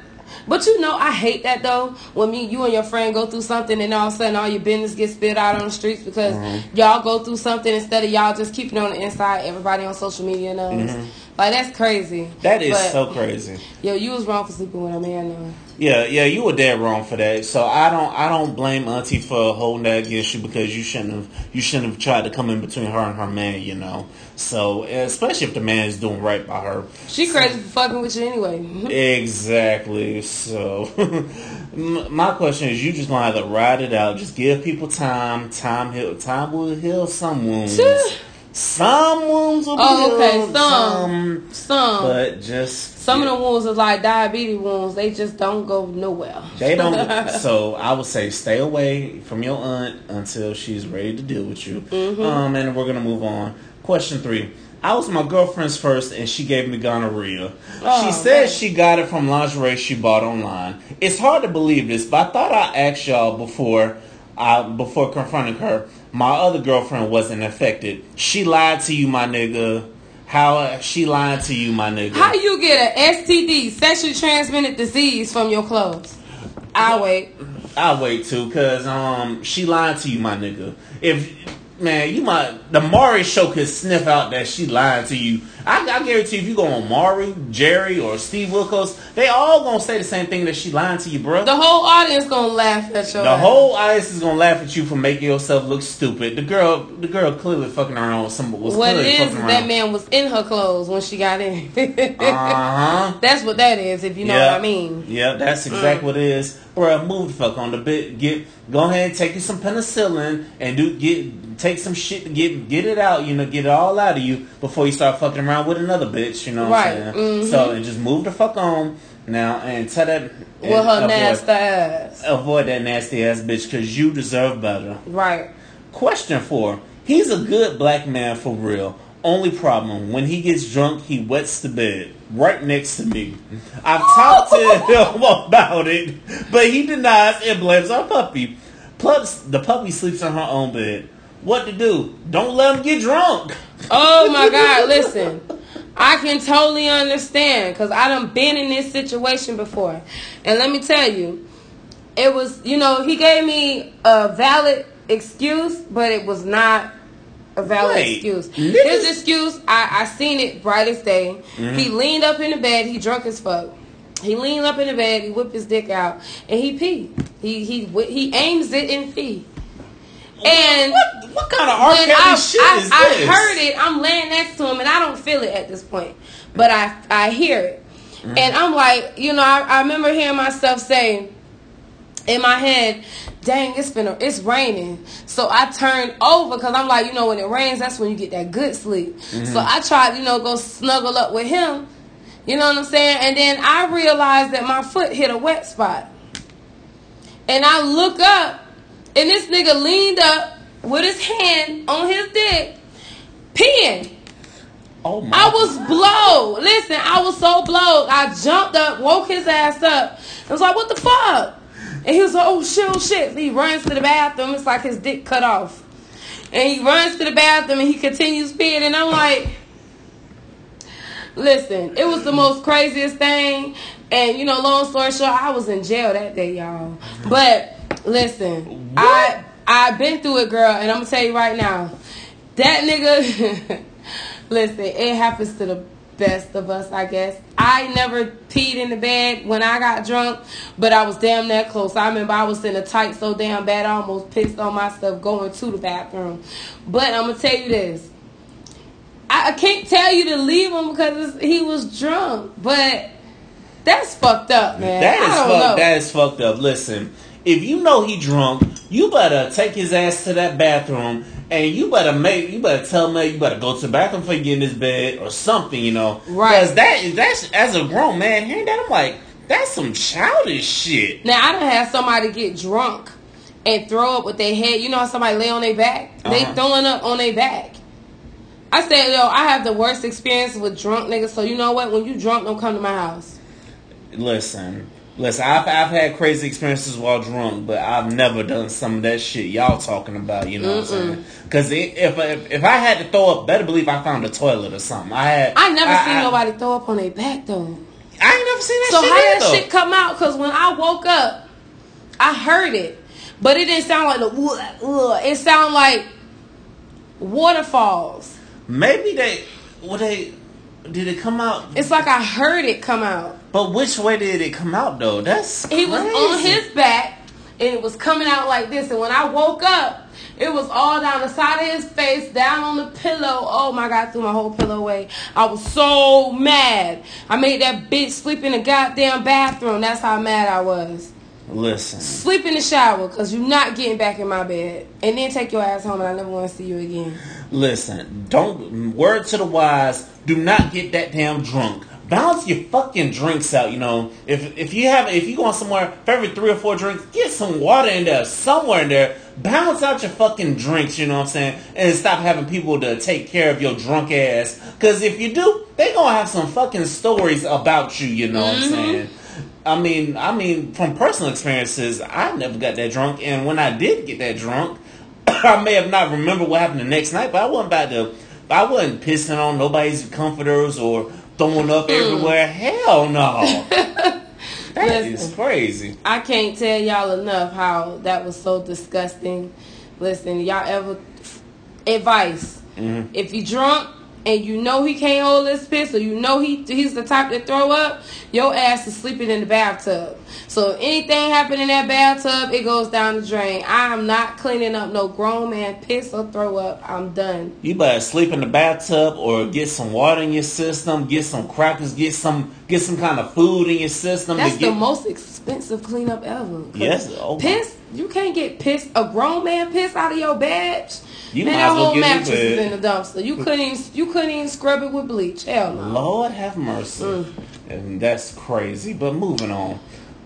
But you know, I hate that though. When me, you and your friend go through something, and all of a sudden all your business gets spit out on the streets because Mm-hmm. y'all go through something instead of y'all just keeping it on the inside. Everybody on social media knows. Like that's crazy. That is But, so crazy. Yo, you was wrong for sleeping with a man though. Yeah, yeah, you were dead wrong for that. So I don't, I don't blame Auntie for holding that against you because you shouldn't have, you shouldn't have tried to come in between her and her man. You know, so especially if the man is doing right by her. She crazy for fucking with you anyway. Exactly. So, my question is, you just gonna have to ride it out. Just give people time. Time heal. Time will heal some wounds. some wounds will be Oh, okay, healed. some. Some. but just Some of the wounds are like diabetes wounds. They just don't go nowhere. They don't. so I would say stay away from your aunt until she's ready to deal with you. Mm-hmm. Um, and we're gonna move on. Question three. I was my girlfriend's first, and she gave me gonorrhea. Oh, she said man. she got it from lingerie she bought online. It's hard to believe this, but I thought I asked y'all before, I before confronting her. My other girlfriend wasn't affected. She lied to you, my nigga. How she lied to you, my nigga? How you get a STD, sexually transmitted disease, from your clothes? I'll wait. I'll wait too, cause um she lied to you, my nigga. If man, you might the Maury show could sniff out that she lied to you. I, I guarantee if you go on Maury, Jerry, or Steve Wilkos, they all gonna say the same thing that she lying to you, bro. The whole audience gonna laugh at you. The ass. whole audience is gonna laugh at you for making yourself look stupid. The girl, the girl clearly fucking around with some was What is, fucking is around. that man was in her clothes when she got in. Uh huh. That's what that is, if you know what I mean. Yeah, that's exactly what it is. Bruh, move the fuck on the bit. Get go ahead and take you some penicillin and do get take some shit to get get it out, you know, get it all out of you before you start fucking around with another bitch, you know what Right, I'm saying? Mm-hmm. So and just move the fuck on now and tell that With her avoid, nasty ass. avoid that nasty ass bitch because you deserve better. Right. Question four. He's a good black man for real. Only problem, when he gets drunk, he wets the bed right next to me. I've talked to him about it, but he denies and blames our puppy. Plus, the puppy sleeps on her own bed. What to do? Don't let him get drunk. Oh my God, listen. I can totally understand because I done been in this situation before. And let me tell you, it was, you know, he gave me a valid excuse, but it was not a valid Wait, excuse. His excuse, I, I seen it bright as day. Mm-hmm. He leaned up in the bed, he drunk as fuck. He leaned up in the bed, he whipped his dick out, and he peed. He he he aims it and pee. And what, what kind of R. Kelly I, shit I, is I this? heard it, I'm laying next to him, and I don't feel it at this point, but I I hear it, Mm-hmm. and I'm like, you know, I, I remember hearing myself say in my head, "Dang, it's been a, it's raining." So I turned over because I'm like, you know, when it rains, that's when you get that good sleep. Mm-hmm. So I tried, you know, go snuggle up with him. You know what I'm saying? And then I realized that my foot hit a wet spot. And I look up, and this nigga leaned up with his hand on his dick, peeing. Oh my! I was blowed. Listen, I was so blowed. I jumped up, woke his ass up. I was like, what the fuck? And he was like, oh shit, oh shit. He runs to the bathroom. It's like his dick cut off. And he runs to the bathroom and he continues peeing. And I'm like, listen, it was the most craziest thing. And you know, long story short, I was in jail that day, y'all. But listen, I I've been through it, girl, and I'm gonna tell you right now, that nigga Listen, it happens to the best of us, I guess. I never peed in the bed when I got drunk, but I was damn that close. I remember I was in a tight so damn bad I almost pissed on myself going to the bathroom. But I'm gonna tell you this. I, I can't tell you to leave him because he was drunk, but that's fucked up, man. That is fucked. know. That is fucked up. Listen, if you know he drunk, you better take his ass to that bathroom, and you better make. You better tell him you better go to the bathroom before you get in his bed or something. You know, Right. Because that that's as a grown man hearing that, I'm like, that's some childish shit. Now I don't have somebody get drunk and throw up with their head. You know how somebody lay on their back? They Uh-huh. throwing up on their back. I said, yo, I have the worst experience with drunk niggas. So you know what? When you drunk, don't come to my house. Listen, listen. I've I've had crazy experiences while drunk, but I've never done some of that shit y'all talking about. You know what I'm saying? Because if, if if I had to throw up, better believe I found a toilet or something. I had. I never seen I, nobody throw up on their back though. I ain't never seen that So shit how that shit come out? Cause when I woke up, I heard it, but it didn't sound like the. It sounded like waterfalls. Maybe they. Well, they. Did it come out? It's like I heard it come out. But which way did it come out though? That's He was on his back and it was coming out like this. And when I woke up, it was all down the side of his face, down on the pillow. Oh my God, I threw my whole pillow away. I was so mad. I made that bitch sleep in the goddamn bathroom. That's how mad I was. Listen, Sleep in the shower because you're not getting back in my bed. And then take your ass home and I never want to see you again. Listen. Don't word to the wise. Do not get that damn drunk. Balance your fucking drinks out. You know, if if you have if you going somewhere for every three or four drinks, get some water in there somewhere in there. Balance out your fucking drinks. You know what I'm saying, and stop having people to take care of your drunk ass. Because if you do, they gonna have some fucking stories about you. You know what I'm mm-hmm. saying. I mean, I mean, from personal experiences, I never got that drunk, and when I did get that drunk, I may have not remembered what happened the next night, but I wasn't about to. I wasn't pissing on nobody's comforters or throwing up everywhere. Hell no. That is Listen. crazy. I can't tell y'all enough how that was so disgusting. Listen, y'all ever advice? Mm-hmm. If you drunk and you know he can't hold his piss, or you know he he's the type to throw up, your ass is sleeping in the bathtub. So if anything happen in that bathtub, it goes down the drain. I am not cleaning up no grown man piss or throw up. I'm done. You better sleep in the bathtub or get some water in your system, get some crackers, get some get some kind of food in your system. That's to get, the most expensive cleanup ever. Yes, oh piss. You can't get piss a grown man piss out of your bed. You man, might that as well whole get in mattress is in the dumpster. You couldn't even, you couldn't even scrub it with bleach. Hell no. Lord have mercy. Mm. And that's crazy. But moving on.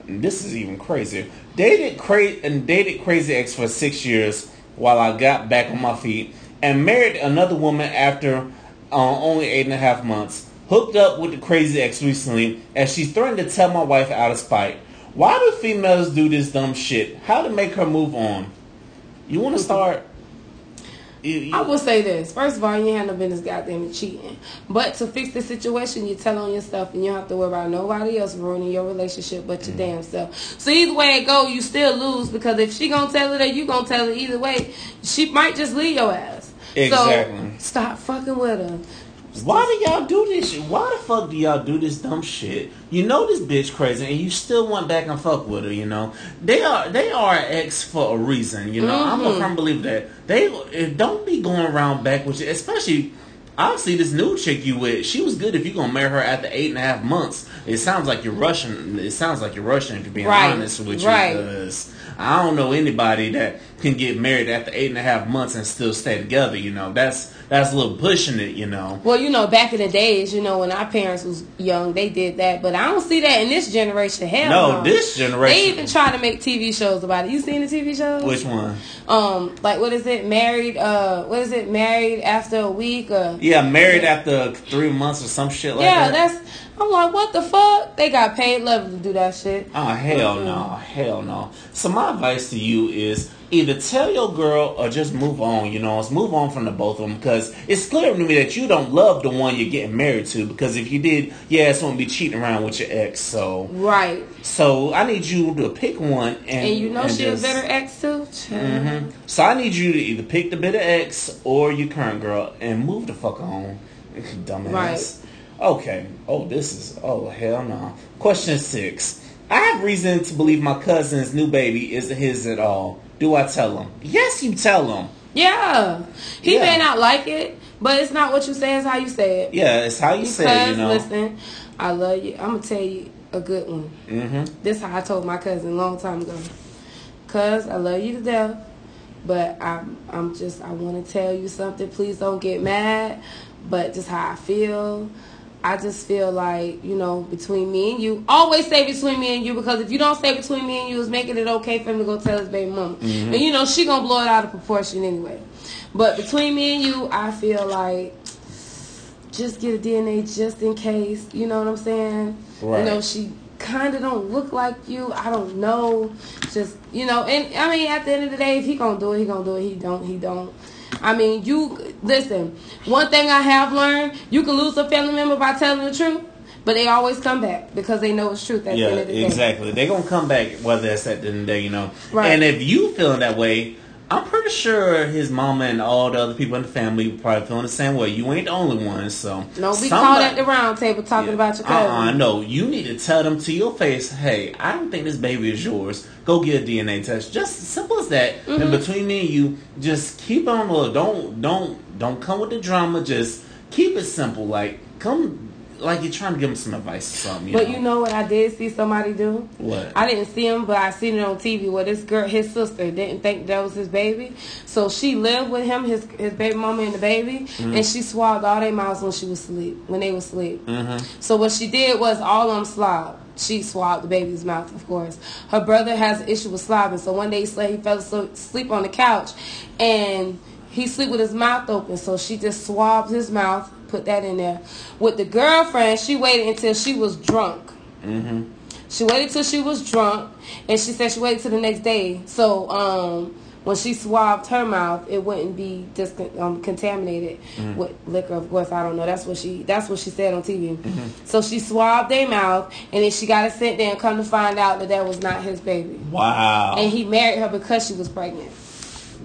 This is even crazier. Dated cra- and dated crazy ex for six years while I got back on my feet and married another woman after uh, only eight and a half months. Hooked up with the crazy ex recently as she threatened to tell my wife out of spite. Why do females do this dumb shit? How to make her move on? You want to start? I will say this. First of all, you ain't had no business goddamn cheating. But to fix the situation, you tell on yourself and you don't have to worry about nobody else ruining your relationship but Mm. your damn self. So either way it go, you still lose because if she gonna tell it or you gonna tell it either way, she might just leave your ass. Exactly. So stop fucking with her. Why do y'all do this shit? Why the fuck do y'all do this dumb shit? You know this bitch crazy, and you still went back and fuck with her. You know they are they are an ex for a reason. You know I'm a Mhm. firm believer that they don't be going around back with you, especially. Obviously, this new chick you with, she was good if you're gonna marry her after eight and a half months. It sounds like you're rushing. It sounds like you're rushing. If you're being Right, honest with you, right. 'cause I don't know anybody that can get married after eight and a half months and still stay together. You know, that's that's a little pushing it. You know. Well, you know, back in the days, you know, when our parents was young, they did that. But I don't see that in this generation. Hell No, no. this generation. They even try to make TV shows about it. You seen the TV shows? Which one? um, like what is it? Married? Uh, what is it? Married after a week? Or Yeah, married after three months or some shit like yeah, that. Yeah, that's. I'm like, what the fuck? They got paid love to do that shit. Oh hell Mhm. no, hell no. So my advice to you is either tell your girl or just move on. You know, let's move on from the both of them because it's clear to me that you don't love the one you're getting married to. Because if you did, yeah, it's gonna be cheating around with your ex. So, Right. so I need you to pick one and And you know she just- a better ex too. Mhm. So I need you to either pick the better ex or your current girl and move the fuck on. You dumbass. Right. Okay. Oh, this is. Oh, hell no. Question six. I have reason to believe my cousin's new baby isn't his at all. Do I tell him? Yes, you tell him. Yeah. He Yeah. may not like it, but it's not what you say, it's how you say it. Yeah, it's how you Because, say it, you know. listen, I love you. I'm going to tell you a good one. Mm-hmm. This how I told my cousin a long time ago. Cuz I love you to death, but I'm I'm just I want to tell you something. Please don't get mad, but just how I feel. I just feel like, you know, between me and you, always say between me and you because if you don't say between me and you, it's making it okay for him to go tell his baby mama. Mm-hmm. And you know, she gonna blow it out of proportion anyway. But between me and you, I feel like just get a DNA just in case. You know what I'm saying? Right. You know, she kind of don't look like you. I don't know. Just you know, and I mean, at the end of the day, if he gonna do it, he gonna do it. He don't, he don't. I mean, you listen. One thing I have learned: you can lose a family member by telling the truth, but they always come back because they know it's truth. At Yeah, the end of the day. exactly. They're gonna come back whether it's at the end of the day, you know. Right. And if you feeling that way, I'm pretty sure his mama and all the other people in the family probably feeling the same way. You ain't the only one, so Don't be somebody- caught at the round table talking about your cousin. Uh-uh, no. You need to tell them to your face, hey, I don't think this baby is yours. Go get a DNA test. Just simple as that. Mm-hmm. And between me and you, just keep on. Don't don't don't come with the drama. Just keep it simple. Like come like you're trying to give them some advice or something. You But know? you know what I did see somebody do? What? I didn't see him, but I seen it on TV where this girl, his sister, didn't think that was his baby. So she lived with him, his his baby mama and the baby, and she swabbed all their mouths when she was asleep, when they was asleep. Mm-hmm. So what she did was all of them slobbed. She swabbed the baby's mouth, of course. Her brother has an issue with slobbing, so one day he slept, he fell asleep on the couch, and he sleep with his mouth open. So she just swabbed his mouth, put that in there. With the girlfriend, she waited until she was drunk. Mm-hmm. She waited till she was drunk, and she said she waited till the next day. So um, when she swabbed her mouth, it wouldn't be dis- um, contaminated with liquor. Of course, I don't know. That's what she. That's what she said on TV. So she swabbed their mouth, and then she got it sent there and come to find out that that was not his baby. Wow. And he married her because she was pregnant.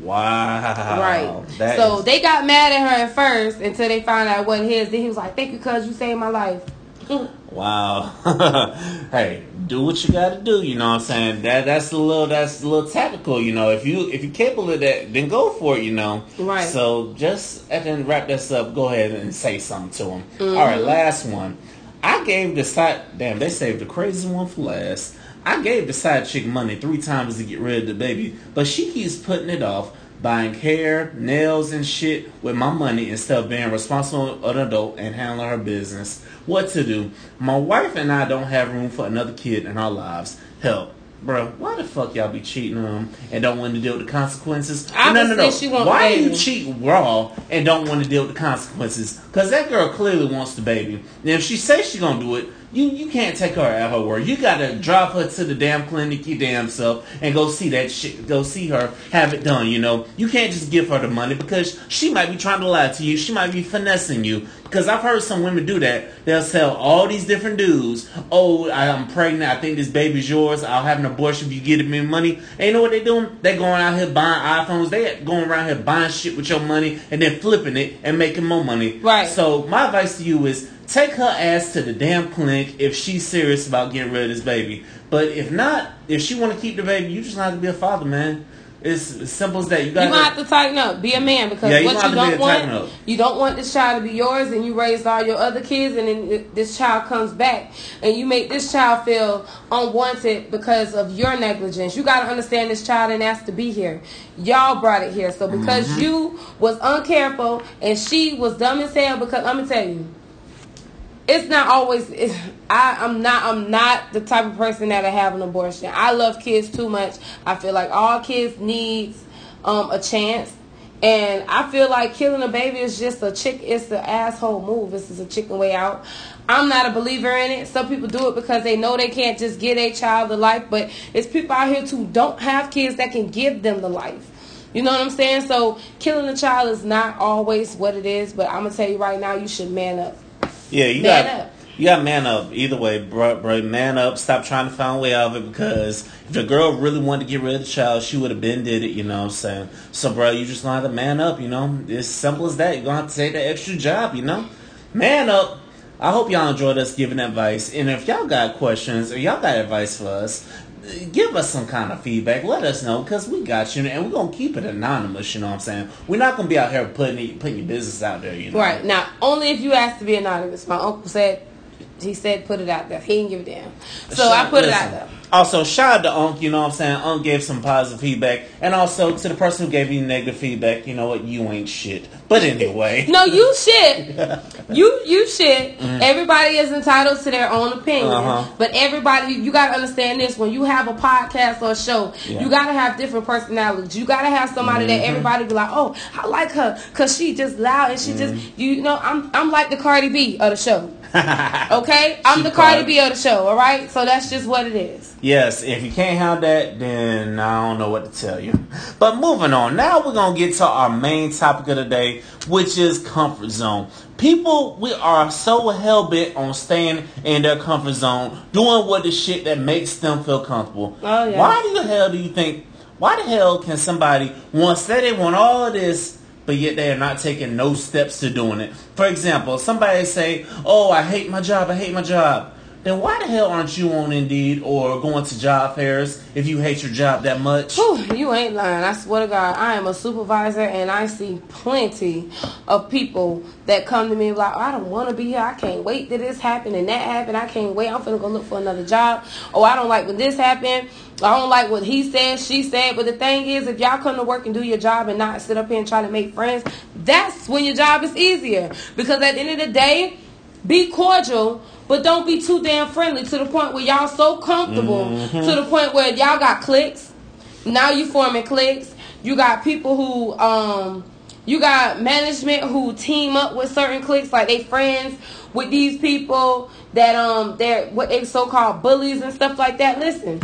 Wow. right. That so is- they got mad at her at first until they found out what his. Then he was like, "Thank you, cuz you saved my life." Wow. hey, do what you gotta do, you know what I'm saying? That that's a little that's a little tactical, you know. If you if you're capable of that, then go for it, you know. Right. So just and then wrap this up, go ahead and say something to him. Mm-hmm. All right, last one. I gave the side damn, they saved the crazy one for last. I gave the side chick money three times to get rid of the baby, but she keeps putting it off, buying hair, nails, and shit with my money instead of being responsible an adult and handling her business. What to do? My wife and I don't have room for another kid in our lives. Help. Bro, why the fuck y'all be cheating on them and don't want to deal with the consequences? Obviously, she want Why the are you cheat raw and don't want to deal with the consequences? Because that girl clearly wants the baby. And if she says she gonna do it, you you can't take her at her word. You gotta drive her to the damn clinic your damn self and go see that shit. Go see her have it done. You know, you can't just give her the money because she might be trying to lie to you. She might be finessing you. Because I've heard some women do that. They'll sell all these different dudes. Oh, I'm pregnant. I think this baby's yours. I'll have an abortion if you give me money. And you know what they doing? They going out here buying iPhones. They going around here buying shit with your money and then flipping it and making more money. Right. So my advice to you is take her ass to the damn clinic if she's serious about getting rid of this baby. But if not, if she want to keep the baby, you just not have to be a father, man. It's as simple as that. You You got gonna have to tighten up. Be a man because Yeah, you what you to don't want, up. you don't want this child to be yours, and you raised all your other kids, and then this child comes back, and you make this child feel unwanted because of your negligence. You gotta understand this child didn't ask to be here. Y'all brought it here, so because Mm-hmm. you was uncareful and she was dumb as hell, because let me tell you it's not always it's, I, I'm not I'm not the type of person that'll have an abortion. I love kids too much. I feel like all kids needs um, a chance. And I feel like killing a baby is just a chick it's an asshole move. This is a chicken way out. I'm not a believer in it. Some people do it because they know they can't just give a child the life, but it's people out here who don't have kids that can give them the life. You know what I'm saying? So killing a child is not always what it is, but I'm gonna tell you right now, you should man up. Yeah, you Man got up. you got man up. Either way, bro, bro, man up. Stop trying to find a way out of it because if the girl really wanted to get rid of the child, she would have been did it. You know what I'm saying? So, bro, you just gonna have to man up. You know, it's simple as that. You're gonna have to take that extra job. You know, man up. I hope y'all enjoyed us giving advice. And if y'all got questions or y'all got advice for us, give us some kind of feedback. Let us know because we got you, and we're gonna keep it anonymous. You know what I'm saying? We're not gonna be out here putting putting your business out there. You know? Right now, only if you ask to be anonymous. My uncle said he said put it out there. He didn't give a damn. So Shout- I put listen, it out there. Also, shout out to Unc, you know what I'm saying? Unc gave some positive feedback. And also to the person who gave you negative feedback, you know what? You ain't shit. But anyway. No, you shit. You you shit. Everybody is entitled to their own opinion. Mm-hmm. Uh-huh. But everybody, you gotta understand this: when you have a podcast or a show, Yeah. you gotta have different personalities. You gotta have somebody that Mm-hmm. everybody be like, oh, I like her because she just loud and she Mm-hmm. just you know I'm I'm like the Cardi B of the show. Okay, I'm She the Cardi. B of the show. All right, so that's just what it is. Yes, if you can't have that, then I don't know what to tell you. But moving on, now we're gonna get to our main topic of the day, which is comfort zone. People, we are so hell bent on staying in their comfort zone, doing what the shit that makes them feel comfortable. Oh, yeah. Why the hell do you think? Why the hell can somebody want say they want all of this, but yet they are not taking no steps to doing it? For example, somebody say, "Oh, I hate my job. I hate my job." Then why the hell aren't you on Indeed or going to job fairs if you hate your job that much? Whew, you ain't lying. I swear to God, I am a supervisor and I see plenty of people that come to me like, oh, I don't want to be here. I can't wait that this happen and that happen. I can't wait. I'm finna go look for another job. Oh, I don't like when this happened. I don't like what he said, she said. But the thing is, if y'all come to work and do your job and not sit up here and try to make friends, that's when your job is easier. Because at the end of the day, be cordial, but don't be too damn friendly to the point where y'all so comfortable to the point where y'all got clicks. Now you forming cliques. You got people who um you got management who team up with certain cliques, like they friends with these people that um they're what they so called bullies and stuff like that. Listen.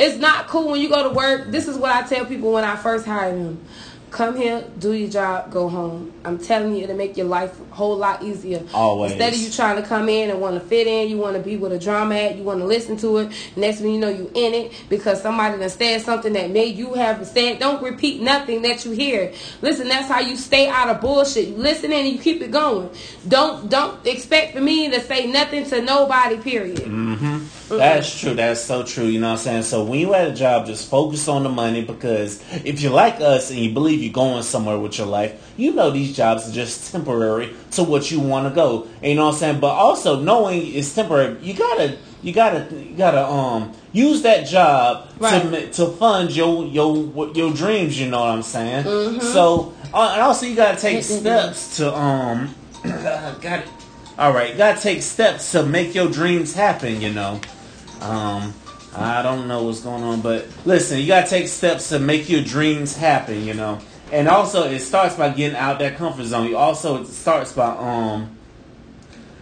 It's not cool when you go to work. This is what I tell people when I first hire them. Come here, do your job, go home. I'm telling you, it'll make your life a whole lot easier. Always. Instead of you trying to come in and want to fit in, you want to be with a drama at, you want to listen to it. Next thing you know, you in it because somebody done said something that made you have said. Don't repeat nothing that you hear. Listen, that's how you stay out of bullshit. You listen and you keep it going. Don't don't expect for me to say nothing to nobody. Period. Mm-hmm. That's true. That's so true. You know what I'm saying? So when you at a job, just focus on the money because if you're like us and you believe you're going somewhere with your life, you know these jobs are just temporary to what you want to go. And you know what I'm saying? But also knowing it's temporary, you gotta, you gotta, you gotta um use that job Right. to to fund your your your dreams. You know what I'm saying? So uh, and also you gotta take steps to um got it. All right, you gotta take steps to make your dreams happen. You know. Um, I don't know what's going on, but listen, you gotta take steps to make your dreams happen, you know. And also, it starts by getting out that comfort zone. You also it starts by um,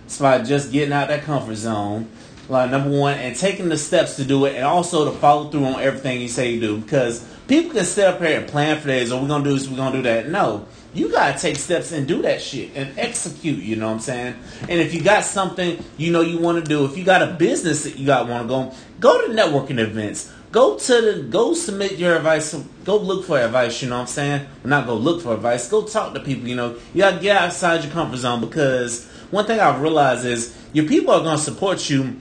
it's by just getting out that comfort zone. Like number one, and taking the steps to do it, and also to follow through on everything you say you do. Because people can sit up here and plan for this, or we're gonna do this, we're gonna do that. No, you gotta take steps and do that shit and execute. You know what I'm saying? And if you got something you know you want to do, if you got a business that you got want to go, go to networking events. Go to the go submit your advice. Go look for advice. You know what I'm saying? Not go look for advice. Go talk to people. You know you gotta get outside your comfort zone because one thing I've realized is your people are gonna support you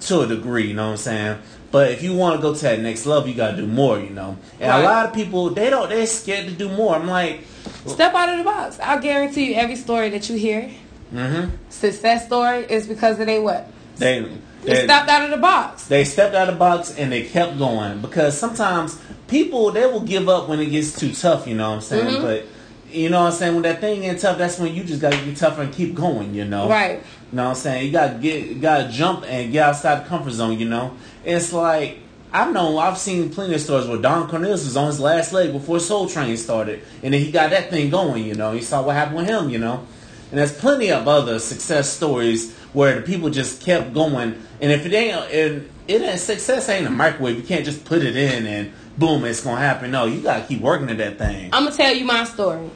to a degree. You know what I'm saying? But if you want to go to that next level, you gotta do more. You know, and Right. a lot of people they don't they're scared to do more. I'm like, Step out of the box. I guarantee you, every story that you hear, mm-hmm. success story, is because of they what? They They they, stepped out of the box. they stepped out of the box and they kept going because sometimes people they will give up when it gets too tough. You know what I'm saying? Mhm. But you know what I'm saying? When that thing gets tough, that's when you just gotta get tougher and keep going. You know? Right. You know what I'm saying? You gotta get, you gotta jump and get outside the comfort zone. You know, it's like I've known, I've seen plenty of stories where Don Cornelius was on his last leg before Soul Train started, and then he got that thing going. You know, you saw what happened with him. You know, and there's plenty of other success stories where the people just kept going. And if it ain't, and it ain't success ain't a microwave. You can't just put it in and boom, it's gonna happen. No, you gotta keep working at that thing. I'm gonna tell you my story.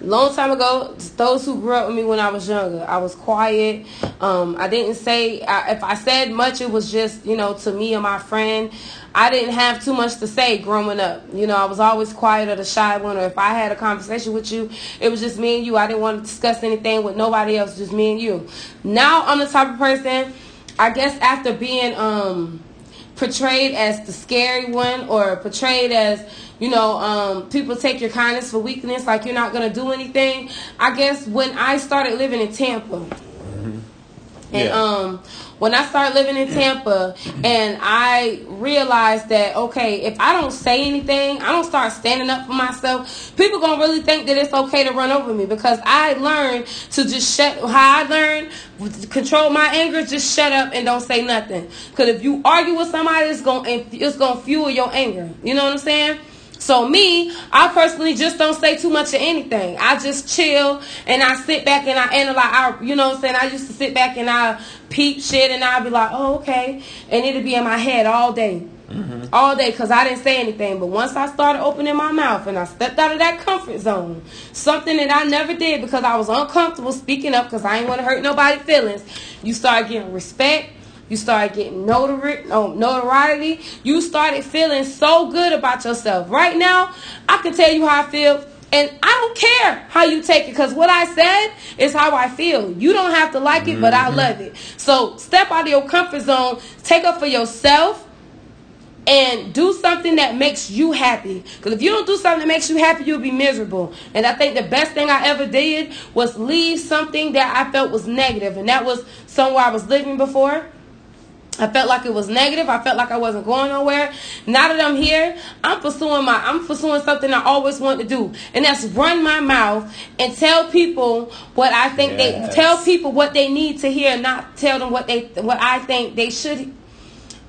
Long time ago, those who grew up with me when I was younger, I was quiet. Um, I didn't say I, if I said much, it was just you know to me or my friend. I didn't have too much to say growing up. You know, I was always quiet or the shy one. Or if I had a conversation with you, it was just me and you. I didn't want to discuss anything with nobody else, just me and you. Now I'm the type of person. I guess after being um, portrayed as the scary one or portrayed as you know, um, people take your kindness for weakness, like you're not gonna do anything. I guess when I started living in Tampa. And yeah. um, when I started living in Tampa, and I realized that okay, if I don't say anything, I don't start standing up for myself, people gonna really think that it's okay to run over me because I learned to just shut. How I learned control my anger, just shut up and don't say nothing. Because if you argue with somebody, it's gonna it's gonna fuel your anger. You know what I'm saying? So me, I personally just don't say too much of anything. I just chill and I sit back and I analyze. I, you know what I'm saying? I used to sit back and I peep shit and I'd be like, oh okay, and it'd be in my head all day. Mm-hmm. All day because I didn't say anything. But once I started opening my mouth and I stepped out of that comfort zone, something that I never did because I was uncomfortable speaking up because I didn't want to hurt nobody's feelings, you start getting respect you started getting notori- oh, notoriety. You started feeling so good about yourself. Right now, I can tell you how I feel. And I don't care how you take it because what I said is how I feel. You don't have to like it, but I mm-hmm. love it. So step out of your comfort zone, take up for yourself, and do something that makes you happy. Because if you don't do something that makes you happy, you'll be miserable. And I think the best thing I ever did was leave something that I felt was negative, and that was somewhere I was living before. I felt like it was negative. I felt like I wasn't going nowhere. Now that I'm here, I'm pursuing my I'm pursuing something I always want to do. And that's run my mouth and tell people what I think yes. they tell people what they need to hear, not tell them what they what I think they should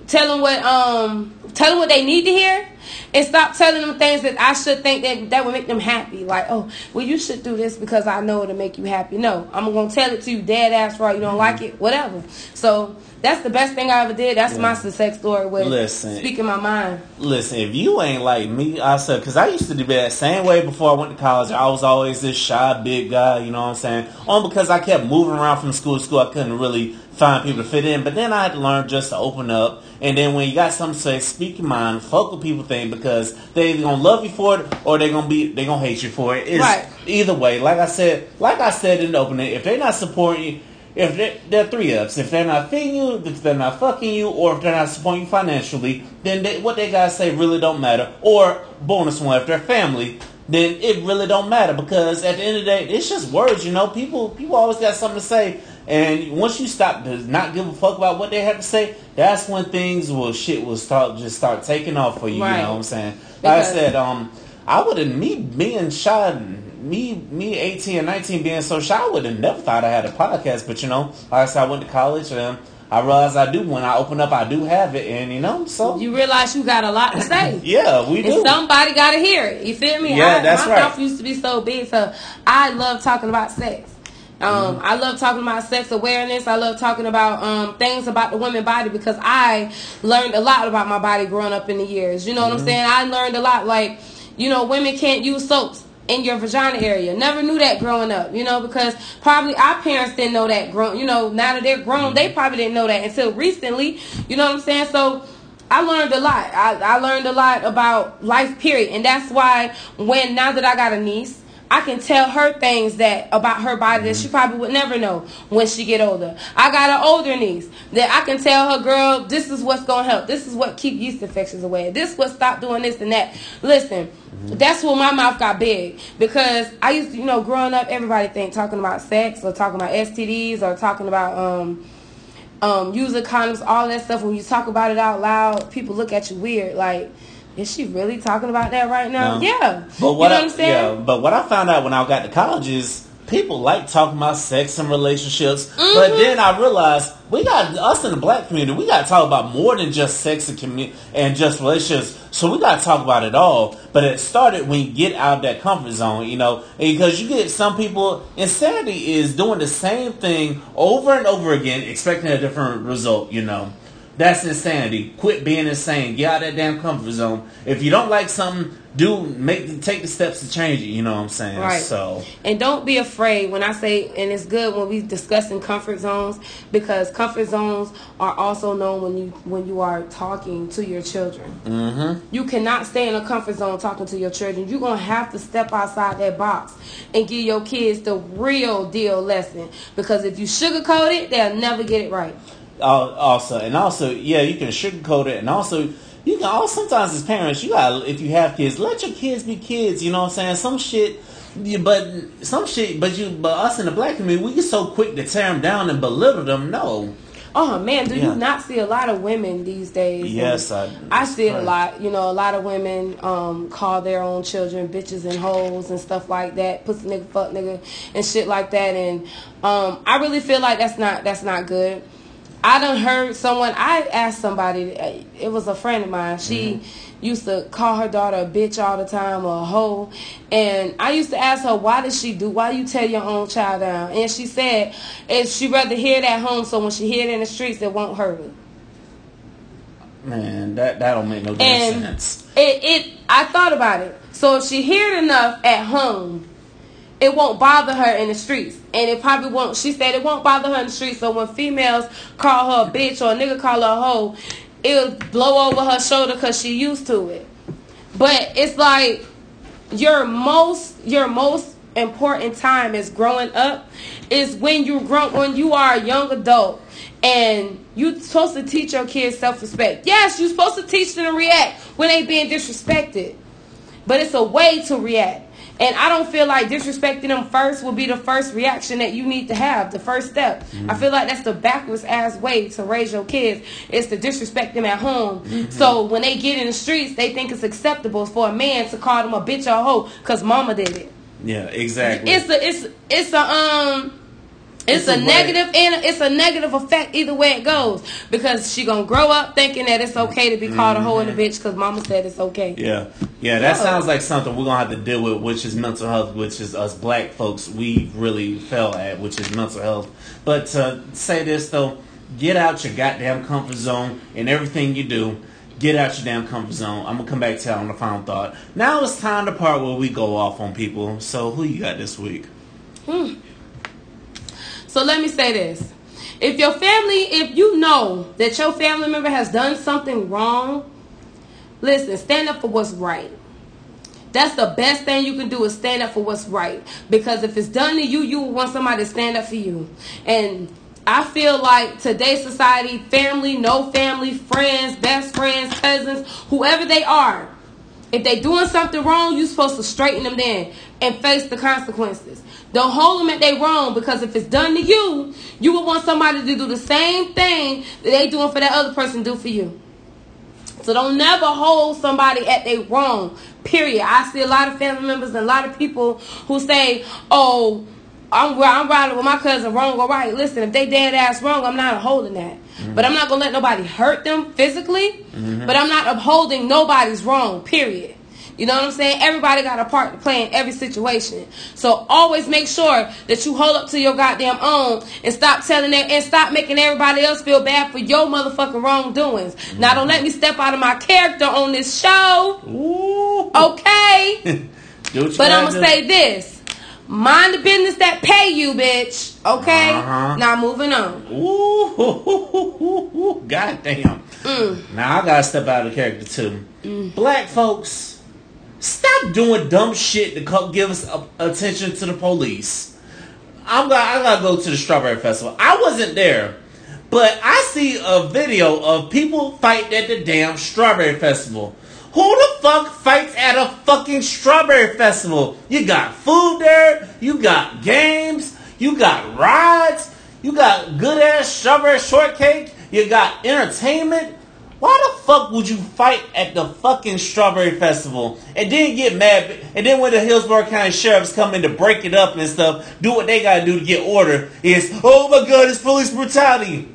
tell them what um tell them what they need to hear and stop telling them things that I should think that that would make them happy. Like, oh, well, you should do this because I know it'll make you happy. No, I'm gonna tell it to you dead ass right. You don't mm-hmm. like it, whatever. So that's the best thing I ever did. That's yeah. my success story with listen, speaking my mind. Listen, if you ain't like me, I said because I used to do that same way before I went to college. I was always this shy big guy, you know what I'm saying? Only because I kept moving around from school to school, I couldn't really find people to fit in. But then I had to learn just to open up. And then when you got something to say, speak your mind. Fuck with people think because they either gonna love you for it or they gonna be they gonna hate you for it. It's right. either way. Like I said, like I said in the opening, if they're not supporting you if they're, they're three ups, if they're not feeding you, if they're not fucking you, or if they're not supporting you financially, then they, what they gotta say really don't matter. Or bonus one, if they're family, then it really don't matter because at the end of the day, it's just words. You know, people people always got something to say, and once you stop to not give a fuck about what they have to say, that's when things will shit will start just start taking off for you. Right. You know what I'm saying? Like because I said, um, I would have me being shy me me 18 and 19 being so shy, I would have never thought I had a podcast. But you know, like I said, I went to college and I realized I do. When I open up, I do have it, and you know, so you realize you got a lot to say. yeah, we do. And somebody got to hear it. You feel me? Yeah, I, that's my right. mouth used to be so big, so I love talking about sex. Um, mm-hmm. I love talking about sex awareness. I love talking about um, things about the women body because I learned a lot about my body growing up in the years. You know what mm-hmm. I'm saying? I learned a lot. Like, you know, women can't use soaps in your vagina area. Never knew that growing up, you know, because probably our parents didn't know that grown, you know, now that they're grown, they probably didn't know that until recently, you know what I'm saying? So I learned a lot. I, I learned a lot about life, period. And that's why when now that I got a niece, I can tell her things that about her body that she mm-hmm. probably would never know when she get older. I got an older niece that I can tell her, girl, this is what's gonna help. This is what keep yeast infections away. This what stop doing this and that. Listen, mm-hmm. that's when my mouth got big because I used to, you know, growing up, everybody think talking about sex or talking about STDs or talking about um um using condoms, all that stuff. When you talk about it out loud, people look at you weird, like is she really talking about that right now? No. Yeah. But what you know I, what Yeah, but what I found out when I got to college is people like talking about sex and relationships. Mm-hmm. But then I realized we got us in the black community. We got to talk about more than just sex and commu- and just relationships. So we got to talk about it all. But it started when you get out of that comfort zone, you know, because you get some people. Insanity is doing the same thing over and over again, expecting a different result, you know. That's insanity. Quit being insane. Get out of that damn comfort zone. If you don't like something, do make take the steps to change it. You know what I'm saying? Right. So And don't be afraid when I say, and it's good when we discussing comfort zones because comfort zones are also known when you when you are talking to your children. mm-hmm. You cannot stay in a comfort zone talking to your children. You're gonna have to step outside that box and give your kids the real deal lesson because if you sugarcoat it, they'll never get it right. Al- also and also yeah you can sugarcoat it and also you can also sometimes as parents you got to if you have kids let your kids be kids you know what i'm saying some shit but some shit but you but us in the black community we get so quick to tear them down and belittle them no Oh man, do Yeah. you not see a lot of women these days? Yes, I- I see it a lot. You know, a lot of women um, call their own children bitches and hoes and stuff like that, pussy nigga, fuck nigga, and shit like that. And um, I really feel like that's not that's not good. I done heard someone. I asked somebody. Eh, it was a friend of mine. She mm-hmm. used to call her daughter a bitch all the time or a hoe, and I used to ask her why did she do? Why you tell your own child down? And she said, if she rather hear it at home, so when she hear it in the streets, it won't hurt her. man that that don't make no damn And sense it, it, I thought about it. So if she hear it enough at home, it won't bother her in the streets. And it probably won't, she said it won't bother her in the streets. So when females call her a bitch or a nigga call her a hoe, it'll blow over her shoulder because she used to it. But it's like your most, your most important time is growing up is when you grow, when you are a young adult and you're supposed to teach your kids self-respect. Yes, you're supposed to teach them to react when they being disrespected. But it's a way to react. And I don't feel like disrespecting them first will be the first reaction that you need to have, the first step. I feel like that's the backwards ass way to raise your kids is to disrespect them at home. So when they get in the streets, they think it's acceptable for a man to call them a bitch or a hoe because mama did it. yeah exactly It's a it's it's a um it's, It's a, a negative and it's a negative effect either way it goes because she gonna grow up thinking that it's okay to be called a hoe and a mm-hmm. bitch because mama said it's okay. Yeah, yeah, that sounds like something we're gonna have to deal with, which is mental health, which is us black folks we really fell at, which is mental health. But to say this though, get out your goddamn comfort zone in everything you do. Get out your damn comfort zone. I'm gonna come back to that on the final thought. Now it's time to part where we go off on people. So who you got this week? Hmm. So let me say this. If your family, if you know that your family member has done something wrong, listen, stand up for what's right. That's the best thing you can do is stand up for what's right. Because if it's done to you, you want somebody to stand up for you. And I feel like today's society, family, no family, friends, best friends, cousins, whoever they are, if they doing something wrong, you're supposed to straighten them then and face the consequences. Don't hold them at they wrong because if it's done to you, you would want somebody to do the same thing that they doing for that other person do for you. So don't never hold somebody at they wrong. Period. I see a lot of family members and a lot of people who say, "Oh, I'm I'm riding with my cousin wrong or right." Listen, if they dead ass wrong, I'm not holding that. Mm-hmm. But I'm not gonna let nobody hurt them physically. Mm-hmm. But I'm not upholding nobody's wrong. Period. You know what I'm saying? Everybody got a part to play in every situation. So always make sure that you hold up to your goddamn own and stop telling it and stop making everybody else feel bad for your motherfucking wrongdoings. Now don't let me step out of my character on this show. Ooh. Okay? Do what you But I'm gonna say this. Mind the business that pay you, bitch. Okay? Uh-huh. Now moving on. Ooh, goddamn. Mm. Now I gotta step out of character too. Black folks, stop doing dumb shit to give us a- attention to the police. I'm gonna, I gotta go to the Strawberry Festival. I wasn't there, but I see a video of people fighting at the damn Strawberry Festival. Who the fuck fights at a fucking Strawberry Festival? You got food there, you got games, you got rides, you got good ass strawberry shortcake, you got entertainment. Why the fuck would you fight at the fucking Strawberry Festival and then get mad? And then when the Hillsborough County Sheriffs come in to break it up and stuff, do what they gotta do to get order is, oh my god, it's police brutality.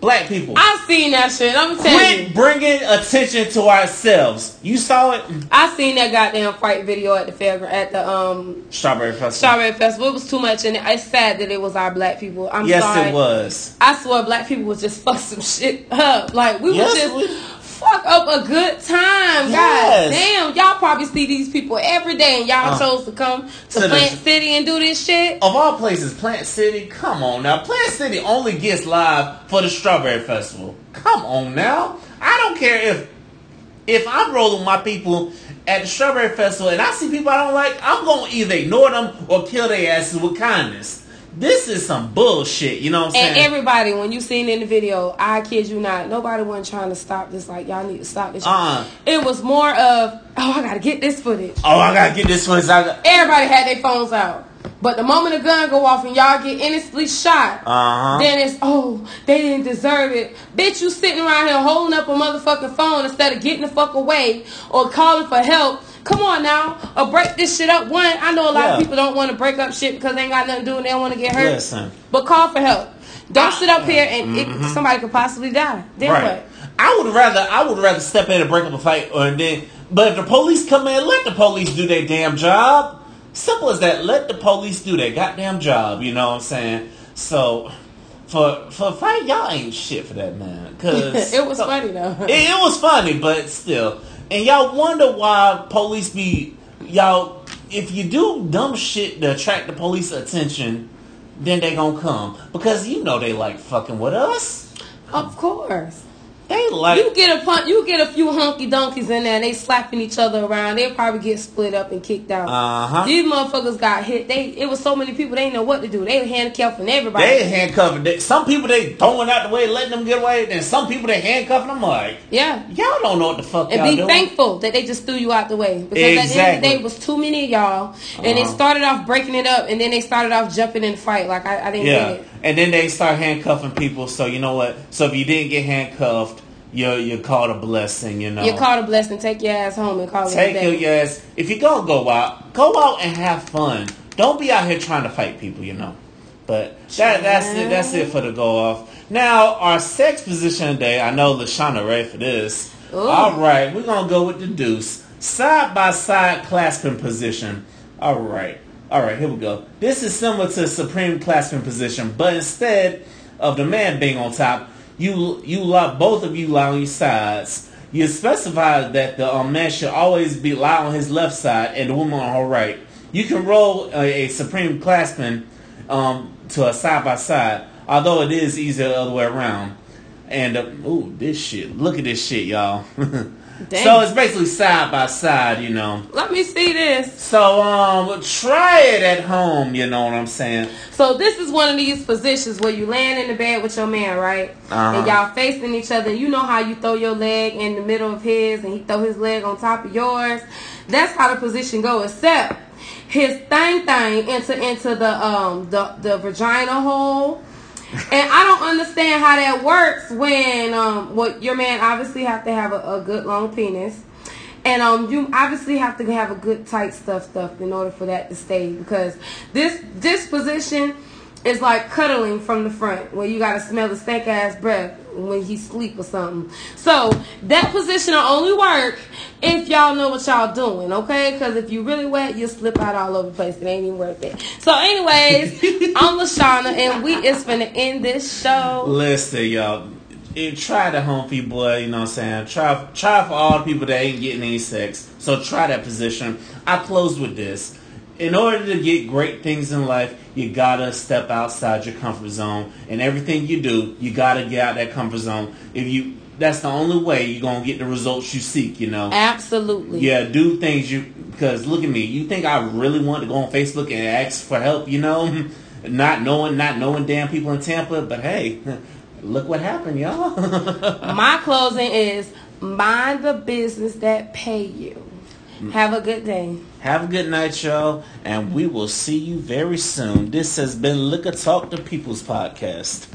Black people. I seen that shit. I'm telling Quit you. bringing attention to ourselves. You saw it? I seen that goddamn fight video at the fair at the um Strawberry Festival. Strawberry Festival. It was too much, and it's sad that it was our black people. I'm yes, sorry. it was. I swear, black people was just fuck some shit up. Like we Yes, was just we- fuck up a good time, Yes. God damn. Y'all probably see these people every day, and y'all Uh, chose to come to, to Plant City and do this shit. Of all places, Plant City. Come on now. Plant City only gets live for the Strawberry Festival. Come on now. I don't care if if I'm rolling my people at the Strawberry Festival and I see people I don't like, I'm gonna either ignore them or kill their asses with kindness. This is some bullshit. You know what I'm And saying? everybody, when you seen in the video, I kid you not, nobody wasn't trying to stop this. Like y'all need to stop this. shit. Uh-uh. It was more of, oh, I gotta get this footage. oh, I gotta get this footage. Got, Everybody had their phones out. But the moment a gun go off and y'all get innocently shot, uh-huh. then it's oh they didn't deserve it. Bitch, you sitting around here holding up a motherfucking phone instead of getting the fuck away or calling for help. Come on now, or break this shit up. One, I know a lot Yeah. of people don't want to break up shit because they ain't got nothing to do and they don't want to get hurt. Listen. But call for help. Don't sit up here and it, somebody could possibly die. Then Mm-hmm. Right. what? I would rather I would rather step in and break up a fight or then but if the police come in, let the police do their damn job. Simple as that. Let the police do their goddamn job, you know what I'm saying? So for for a fight, y'all ain't shit for that man. Cause it was funny though. It, it was funny, but still. And y'all wonder why police be y'all if you do dumb shit to attract the police attention, then they gonna come. Because you know they like fucking with us. of course. They like You get a pun- you get a few hunky donkeys in there and they slapping each other around. They'll probably get split up and kicked out. Uh-huh. These motherfuckers got hit. They it was so many people they didn't know what to do. They were handcuffing everybody. They handcuffing. They, some people they throwing out the way, letting them get away. Then some people they handcuffing them like, yeah. y'all don't know what the fuck And be doing. thankful that they just threw you out the way. Because at the end of the day, it was too many of y'all. And they Uh-huh. started off breaking it up and then they started off jumping in the fight. Like, I, I didn't Yeah, get it. And then they start handcuffing people. So you know what? So if you didn't get handcuffed, you're you're called a blessing. You know, You're called a blessing. Take your ass home and call it a take your ass. If you gonna go out, go out and have fun. Don't be out here trying to fight people. You know. But that that's it. That's it for the go off. Now our sex position today. I know Lashana ready for this. Ooh. All right, we're gonna go with the deuce. Side by side clasping position. All right. All right, here we go. This is similar to supreme clasping position, but instead of the man being on top, you you lie, both of you lie on your sides. You specify that the um, man should always be lie on his left side and the woman on her right. You can roll a, a supreme clasping um, to a side by side, although it is easier the other way around. And uh, ooh, this shit! Look at this shit, y'all. Dang. so it's basically side by side, you know. Let me see this. So um, try it at home. You know what I'm saying? So this is one of these positions where you laying in the bed with your man, right? Uh-huh. And y'all facing each other. You know how you throw your leg in the middle of his, and he throw his leg on top of yours. That's how the position go. Except his thing thing enter into the um the the vagina hole. And I don't understand how that works when um what your man obviously have to have a, a good long penis. And um, you obviously have to have a good tight stuff stuff in order for that to stay because this this position is like cuddling from the front where you gotta smell the stank ass breath when he sleep or something. So that position will only work if y'all know what y'all doing, okay? Because if you really wet, you'll slip out all over the place. It ain't even worth it. So, anyways, I'm Lashana, and we is finna end this show. Listen, y'all. It, try the home boy. You know what I'm saying? Try, try for all the people that ain't getting any sex. So try that position. I close with this. In order to get great things in life, you gotta step outside your comfort zone. And everything you do, you gotta get out that comfort zone. If you, that's the only way you're gonna get the results you seek. You know. Absolutely. Yeah, do things you because look at me. You think I really want to go on Facebook and ask for help? You know, not knowing, not knowing damn people in Tampa. But hey, look what happened, y'all. My closing is mind the business that pay you. Mm-hmm. Have a good day. Have a good night, y'all, and we will see you very soon. This has been Liquor Talk to People's podcast.